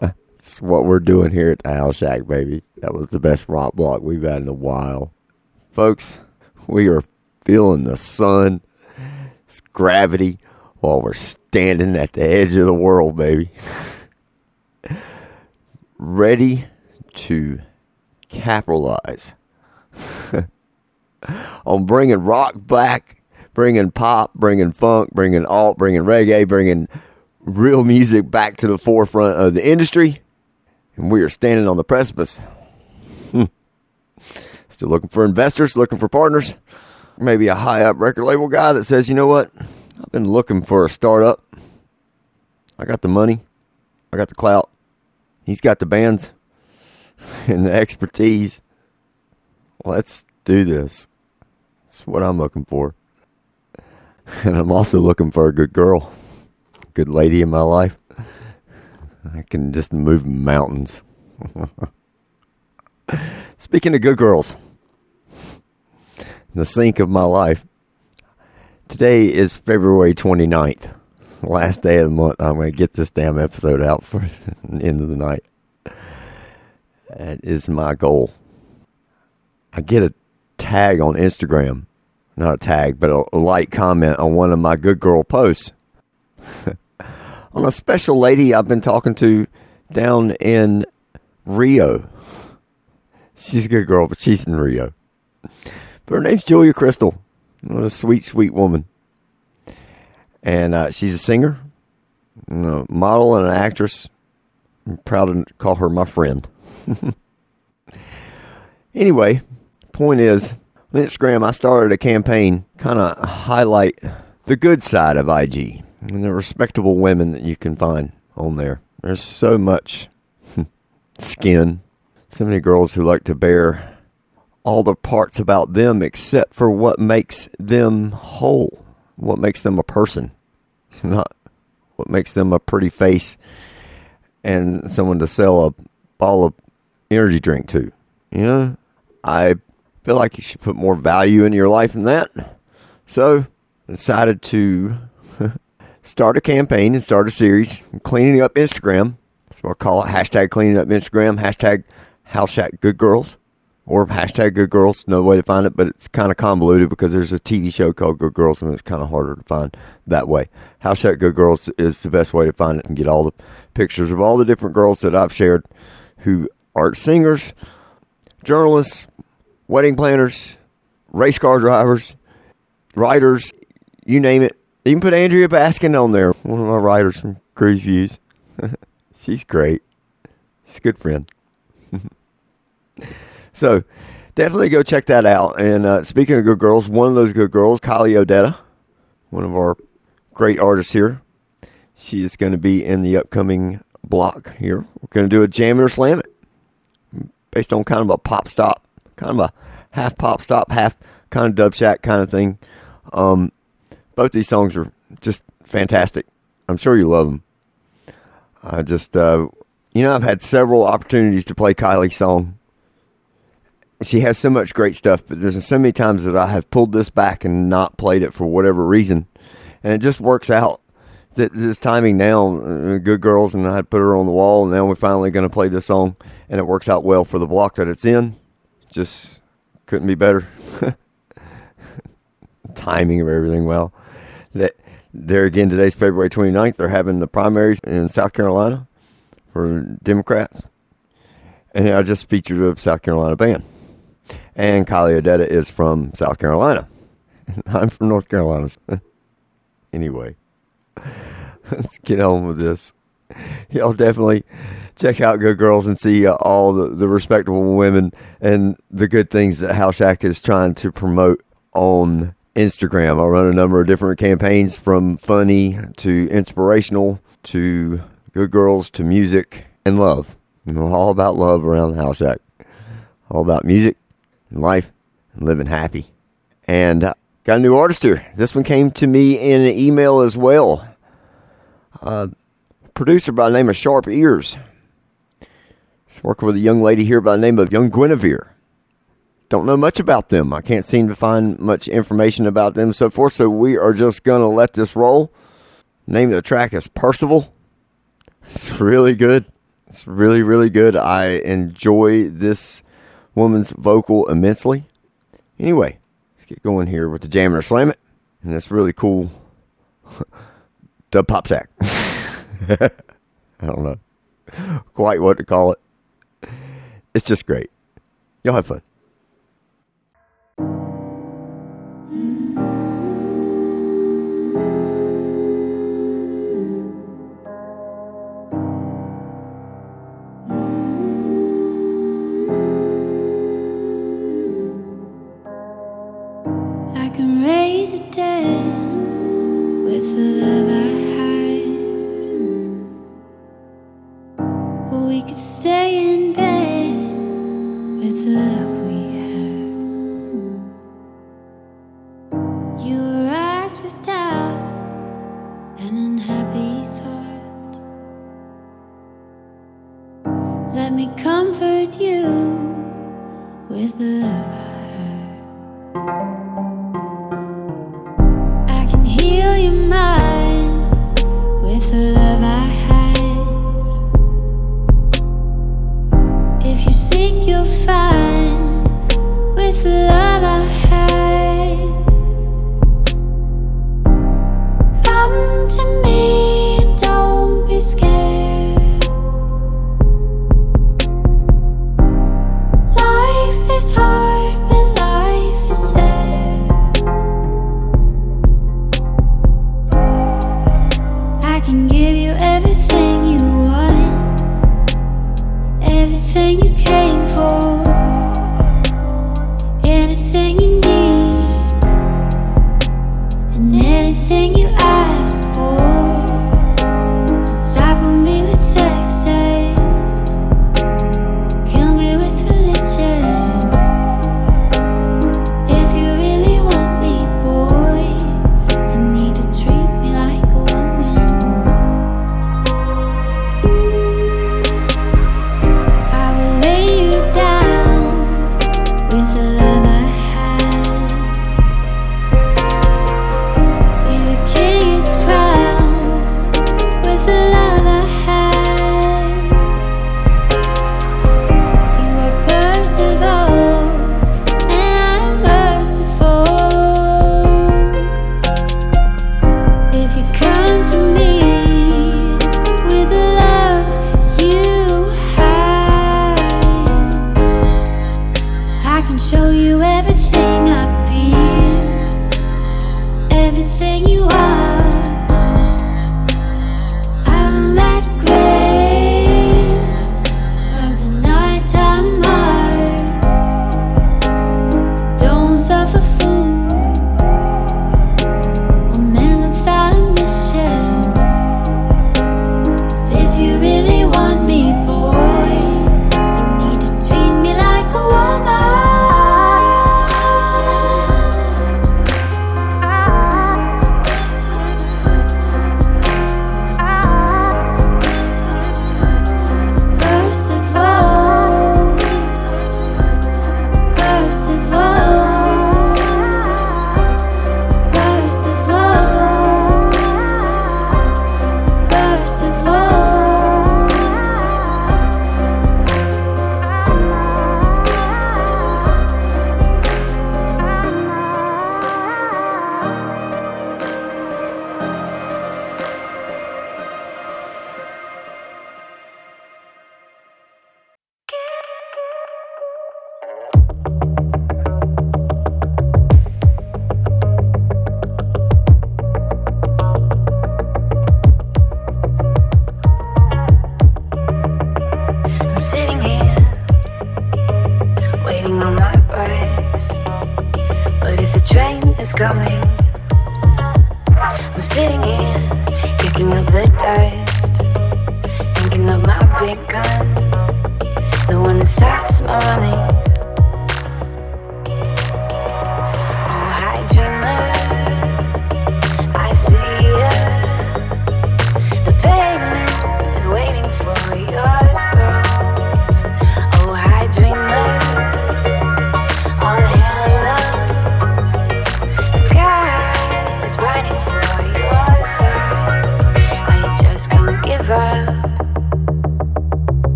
That's what we're doing here at the House Shack, baby. That was the best rock block we've had in a while. Folks, we are feeling the sun, it's gravity, while we're standing at the edge of the world, baby. *laughs* Ready to capitalize *laughs* on bringing rock back, bringing pop, bringing funk, bringing alt, bringing reggae, bringing real music back to the forefront of the industry. And we are standing on the precipice. Hmm. Still looking for investors, looking for partners. Maybe a high up record label guy that says, you know what? I've been looking for a startup. I got the money, I got the clout. He's got the bands *laughs* and the expertise. Let's do this. That's what I'm looking for. *laughs* And I'm also looking for a good girl, good lady in my life. I can just move mountains. *laughs* Speaking of good girls, the sink of my life. Today is February 29th, last day of the month. I'm going to get this damn episode out for the end of the night. That is my goal. I get a tag on Instagram, not a tag, but a, like comment on one of my good girl posts *laughs* on a special lady I've been talking to down in Rio. She's a good girl, but she's in Rio. But her name's Julia Crystal. What a sweet, sweet woman. And uh, she's a singer, a model, and an actress. I'm proud to call her my friend. *laughs* anyway, point is, on Instagram, I started a campaign kind of highlight the good side of IG and the respectable women that you can find on there. There's so much *laughs* skin, so many girls who like to bear all the parts about them except for what makes them whole, what makes them a person, *laughs* not what makes them a pretty face and someone to sell a ball of energy drink too. You know, I feel like you should put more value in your life than that. So I decided to *laughs* start a campaign and start a series cleaning up Instagram. So what I call it. Hashtag cleaning up Instagram. Hashtag House Good Girls. Or hashtag Good Girls. No way to find it, but it's kind of convoluted because there's a TV show called Good Girls and it's kind of harder to find that way. House Good Girls is the best way to find it and get all the pictures of all the different girls that I've shared who are singers, journalists, wedding planners, race car drivers, writers, you name it. Even put Andrea Baskin on there, one of my writers from Cruise Views. *laughs* She's great. She's a good friend. *laughs* so definitely go check that out. And uh, speaking of good girls, one of those good girls, Kylie Odetta, one of our great artists here. She is going to be in the upcoming block here. We're going to do a jam or slam it based on kind of a pop stop, kind of a half pop stop, half kind of dub shack kind of thing. Um, both these songs are just fantastic. I'm sure you love them. I just, uh, you know, I've had several opportunities to play Kylie's song. She has so much great stuff, but there's so many times that I have pulled this back and not played it for whatever reason, and it just works out. That this timing now, uh, good girls, and I put her on the wall, and now we're finally going to play this song, and it works out well for the block that it's in. Just couldn't be better. *laughs* timing of everything well. That there again today's February 29th. They're having the primaries in South Carolina for Democrats. And I just featured a South Carolina band. And Kylie Odetta is from South Carolina. *laughs* I'm from North Carolina. *laughs* anyway, *laughs* let's get on with this. Y'all definitely check out Good Girls and see uh, all the, the respectable women and the good things that House Shack is trying to promote on Instagram. I run a number of different campaigns from funny to inspirational to good girls to music and love. You know, all about love around the house shack. All about music and life and living happy. And uh, got a new artist here. This one came to me in an email as well. Uh, producer by the name of Sharp Ears. He's Working with a young lady here by the name of Young Guinevere. Don't know much about them. I can't seem to find much information about them so forth, so we are just to let this roll. Name of the track is Percival. It's really good. It's really, really good. I enjoy this woman's vocal immensely. Anyway, get going here with the Jam or Slam It. And this really cool *laughs* dub pop sack. *laughs* I don't know quite what to call it. It's just great. Y'all have fun. We could stay in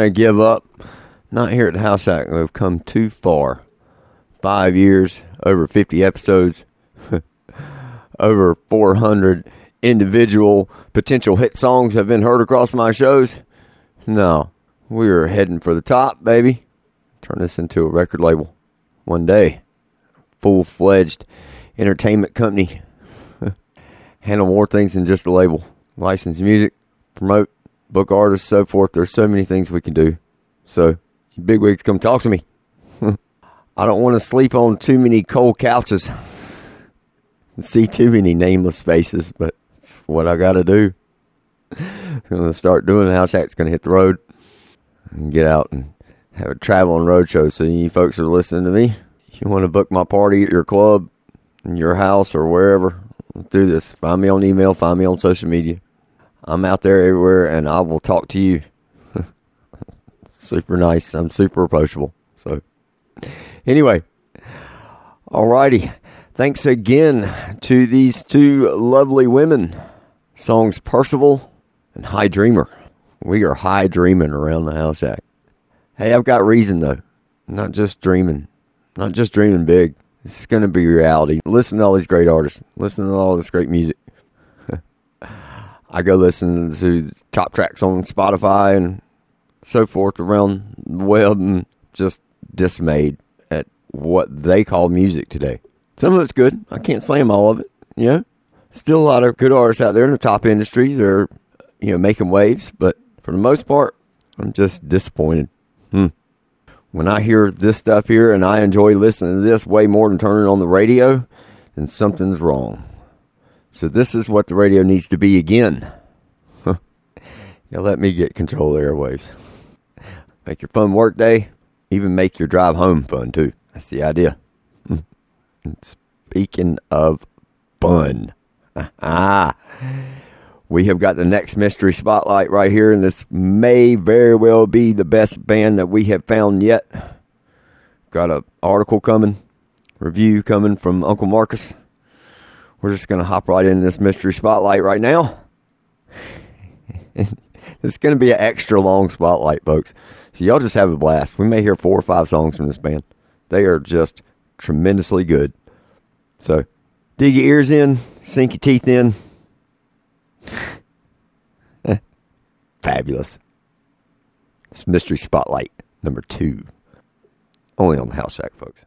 going to give up. Not here at the House Shack. We've come too far. Five years, over 50 episodes, *laughs* over 400 individual potential hit songs have been heard across my shows. No, we're heading for the top, baby. Turn this into a record label one day. Full fledged entertainment company. *laughs* Handle more things than just a label. License music, promote, book artists, so forth. There's so many things we can do. So, you bigwigs, come talk to me. *laughs* I don't want to sleep on too many cold couches. *laughs* See too many nameless faces, but it's what I got to do. *laughs* I'm to start doing the house going to hit the road and get out and have a traveling road show. So, you folks are listening to me. If you want to book my party at your club, in your house, or wherever, do this. Find me on email, find me on social media. I'm out there everywhere and I will talk to you. *laughs* super nice. I'm super approachable. So, anyway, alrighty. Thanks again to these two lovely women. Songs Percival and High Dreamer. We are high dreaming around the House Shack. Hey, I've got reason though. Not just dreaming. Not just dreaming big. This is going to be reality. Listen to all these great artists. Listen to all this great music. *laughs* I go listen to top tracks on Spotify and so forth around the web and just dismayed at what they call music today. Some of it's good. I can't slam all of it, you know. Still a lot of good artists out there in the top industry. They're, you know, making waves, but for the most part, I'm just disappointed. Hmm. When I hear this stuff here and I enjoy listening to this way more than turning on the radio, then something's wrong. So this is what the radio needs to be again. you let me get control of airwaves. Make your fun work day, even make your drive home fun too. That's the idea. *laughs* Speaking of fun, ah, we have got the next mystery spotlight right here, and this may very well be the best band that we have found yet. Got a article coming, review coming from Uncle Marcus. We're just going to hop right into this mystery spotlight right now. *laughs* it's going to be an extra long spotlight, folks. So y'all just have a blast. We may hear four or five songs from this band. They are just tremendously good. So dig your ears in, sink your teeth in. *laughs* Fabulous. It's Mystery Spotlight number two. Only on the House Shack, folks.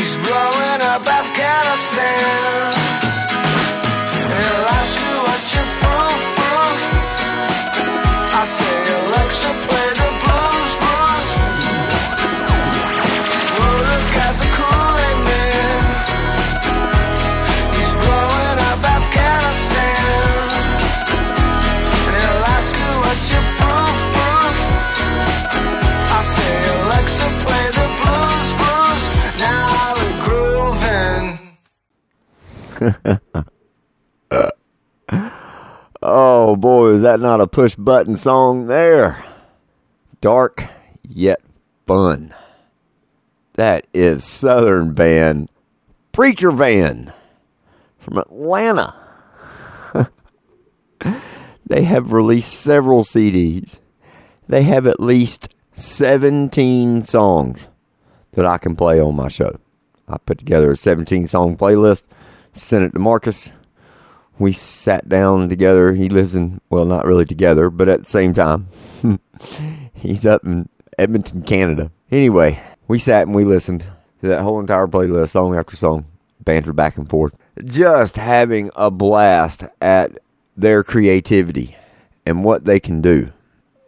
He's blowing up Afghanistan. And ask you what's your proof, proof. I say, Alexa, play *laughs* Oh boy, is that not a push button song there? Dark yet fun. That is Southern band Preacher Van from Atlanta. *laughs* they have released several CDs. They have at least 17 songs that I can play on my show. I put together a 17 song playlist, sent it to Marcus. We sat down together. He lives in, well, not really together, but at the same time. *laughs* He's up in Edmonton, Canada. Anyway, we sat and we listened to that whole entire playlist, song after song, banter back and forth. Just having a blast at their creativity and what they can do.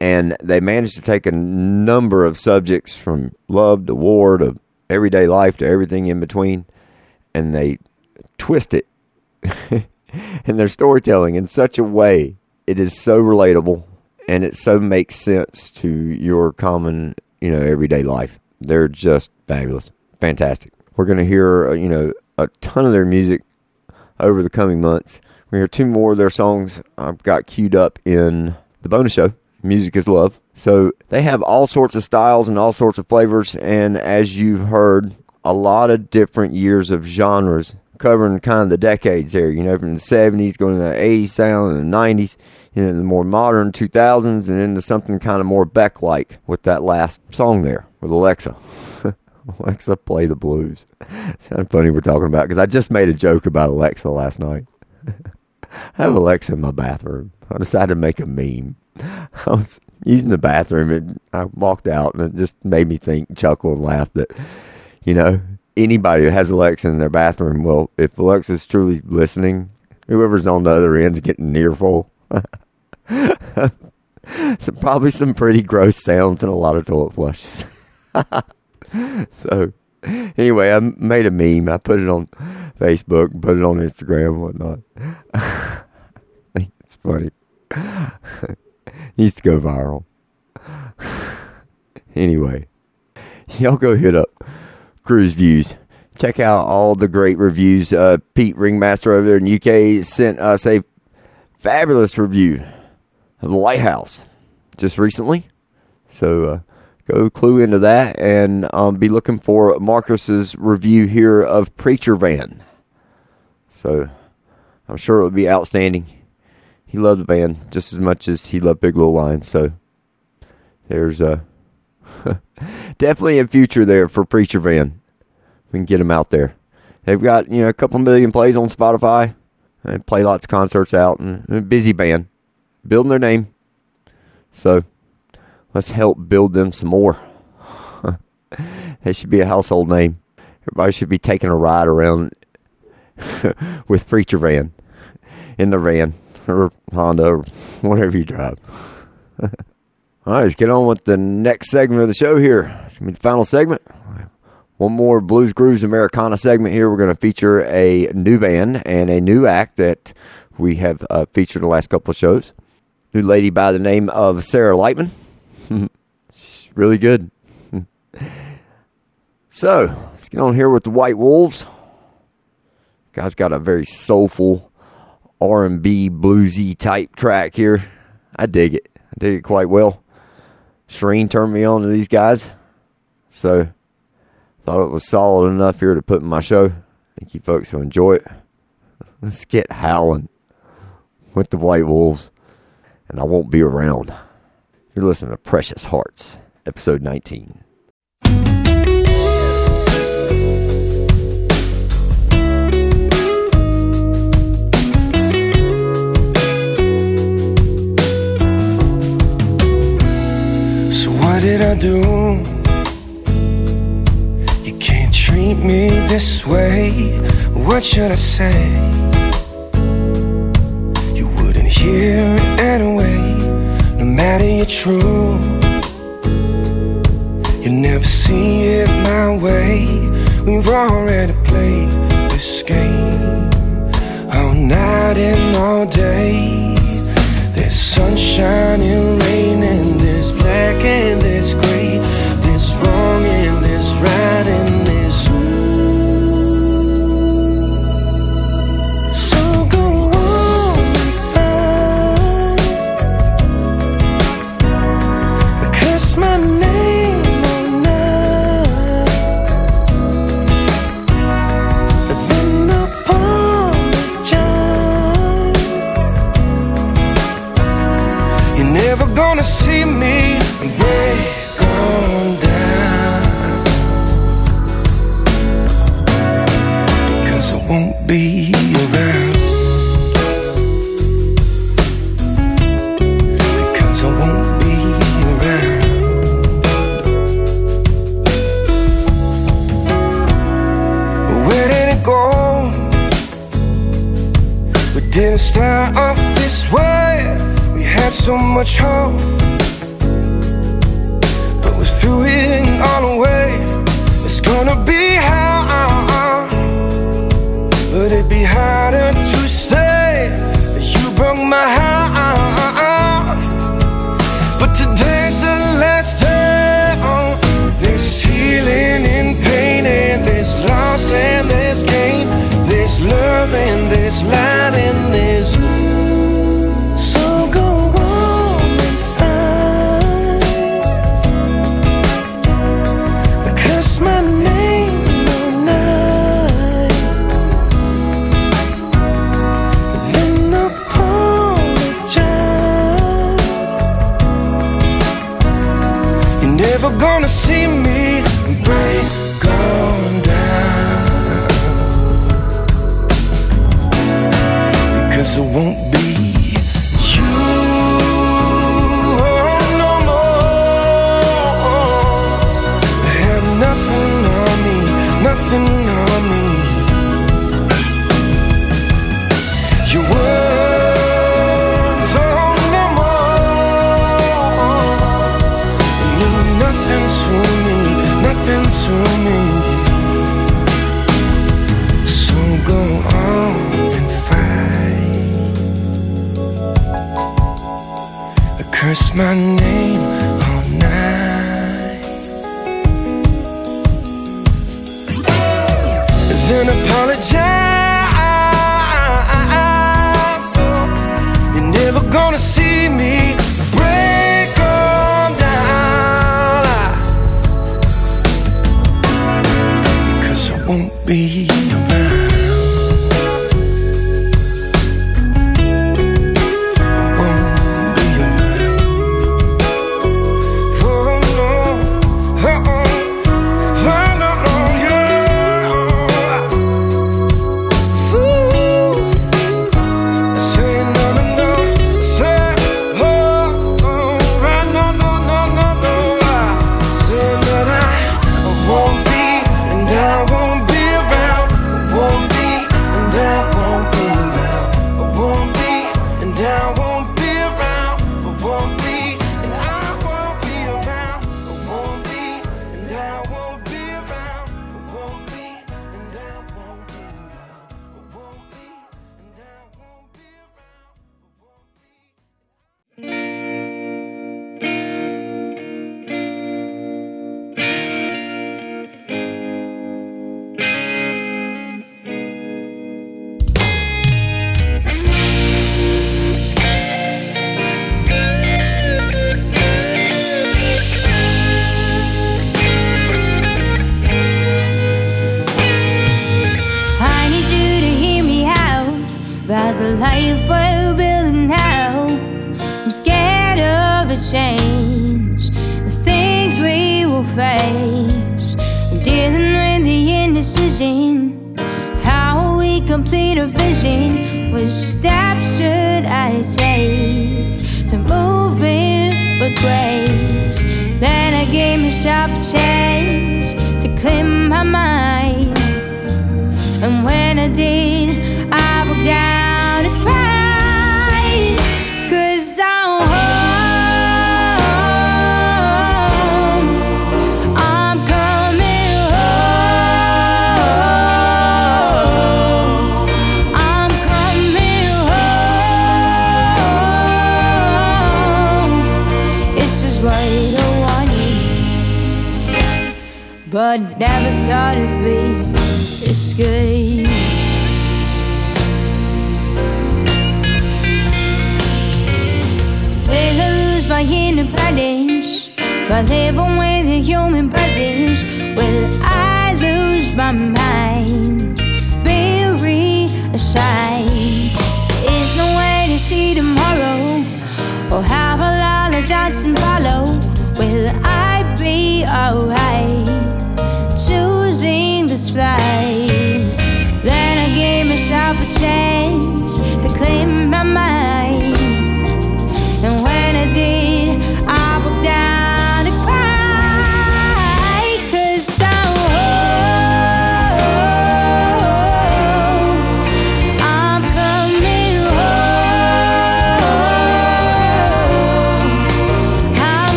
And they managed to take a number of subjects from love to war to everyday life to everything in between, and they twist it *laughs* in their storytelling in such a way it is so relatable and it so makes sense to your common, you know, everyday life. They're just fabulous, fantastic. We're going to hear, uh, you know, a ton of their music over the coming months. We hear two more of their songs I've got queued up in the bonus show. Music is love. So they have all sorts of styles and all sorts of flavors, and as you've heard, a lot of different years of genres covering kind of the decades there. You know, from the '70s going to the '80s sound and the '90s, you know, the more modern 2000s, and into something kind of more Beck-like with that last song there with Alexa. *laughs* Alexa, play the blues. *laughs* Sounded funny we're talking about because I just made a joke about Alexa last night. *laughs* I have Alexa in my bathroom. I decided to make a meme. I was using the bathroom and I walked out and it just made me think, chuckle, and laugh that, you know, anybody that has Alexa in their bathroom, well, if Alexa's truly listening, whoever's on the other end's getting earful. *laughs* so probably some pretty gross sounds and a lot of toilet flushes. *laughs* so anyway, I made a meme. I put it on Facebook, put it on Instagram, whatnot. *laughs* It's funny. Needs to go viral. Anyway, y'all go hit up Cruise Views. Check out all the great reviews. Uh, Pete Ringmaster over there in UK sent us a fabulous review of the Lighthouse just recently. So uh, go clue into that and um, be looking for Marcus's review here of Preacher Van. So I'm sure it would be outstanding. He loved the band just as much as he loved Big Little Lion. So there's a *laughs* definitely a future there for Preacher Van. We can get him out there. They've got you know a couple million plays on Spotify. They play lots of concerts out and busy band, building their name. So let's help build them some more. *laughs* they should be a household name. Everybody should be taking a ride around *laughs* with Preacher Van in the van or Honda or whatever you drive. *laughs* All right, let's get on with the next segment of the show here. It's going to be the final segment. One more Blues Grooves Americana segment here. We're going to feature a new band and a new act that we have uh, featured the last couple of shows. New lady by the name of Sarah Lightman. *laughs* She's really good. *laughs* so, let's get on here with the White Wolves. Guy's got a very soulful R&B bluesy type track here. I dig it. I dig it quite well. Shereen turned me on to these guys. So, thought it was solid enough here to put in my show. Thank you folks will enjoy it. *laughs* Let's get howling with the White Wolves. And I won't be around. You're listening to Precious Hearts, episode 19. What did I do? You can't treat me this way. What should I say? You wouldn't hear it anyway. No matter your truth, you never see it my way. We've already played this game all night and all day. There's sunshine and rain and there's black and there's gray. There's wrong and there's right and there's So go on and find Curse my name Then you're never gonna be around Because I won't be around Where did it go? We didn't start off this way. We had so much hope, but we threw it all away. It's gonna be hard, but it'd be harder to stay. You broke my heart, but today's the last day. Oh, there's healing in pain, and there's loss and there's gain. There's love and there's light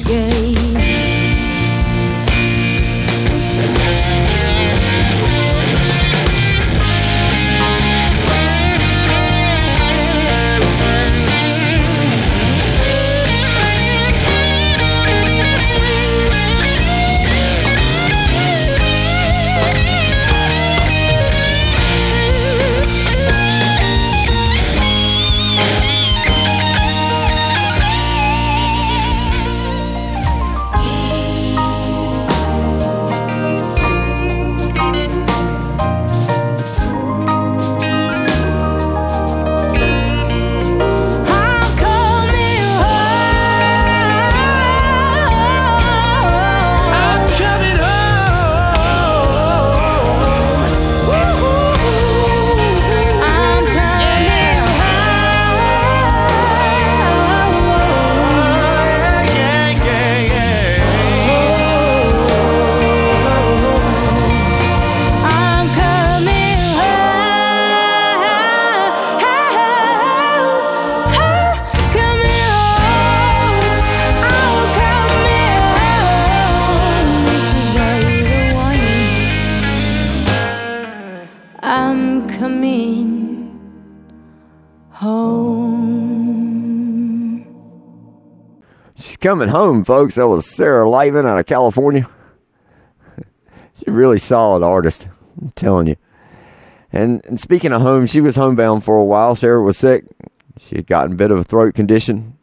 this coming home, folks. That was Sarah Lightman out of California. *laughs* She's a really solid artist. I'm telling you. And, and speaking of home, she was homebound for a while. Sarah was sick. She had gotten a bit of a throat condition,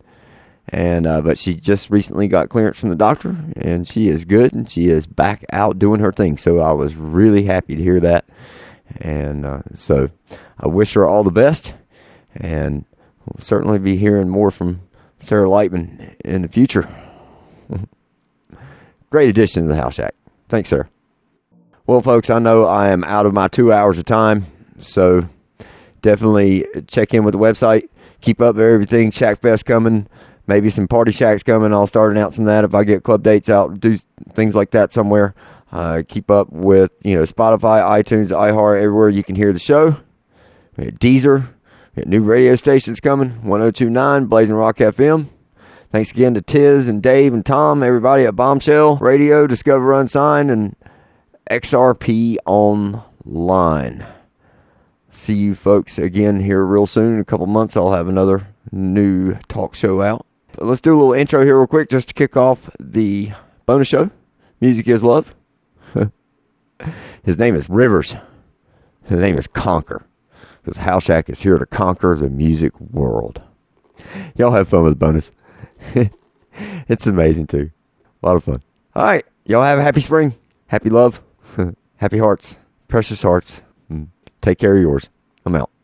and uh, but she just recently got clearance from the doctor, and she is good, and she is back out doing her thing. So I was really happy to hear that, and uh, so I wish her all the best, and we'll certainly be hearing more from Sarah Lightman in the future. *laughs* Great addition to the House Shack. Thanks, Sarah. Well, folks, I know I am out of my two hours of time, so definitely check in with the website. Keep up with everything. Shack Fest coming, maybe some party shacks coming. I'll start announcing that if I get club dates out, do things like that somewhere. Uh, keep up with you know Spotify, iTunes, iHeart, everywhere you can hear the show. Deezer, new radio stations coming. 1029 Blazing Rock FM. Thanks again to Tiz and Dave and Tom, everybody at Bombshell Radio, Discover Unsigned, and XRP Online. See you folks again here real soon. In a couple months, I'll have another new talk show out. Let's do a little intro here, real quick, just to kick off the bonus show. Music is love. *laughs* His name is Rivers. His name is Conquer. Because House Shack is here to conquer the music world. Y'all have fun with the bonus. *laughs* it's amazing too. A lot of fun. All right. Y'all have a happy spring. Happy love. *laughs* happy hearts. Precious hearts. Mm. Take care of yours. I'm out.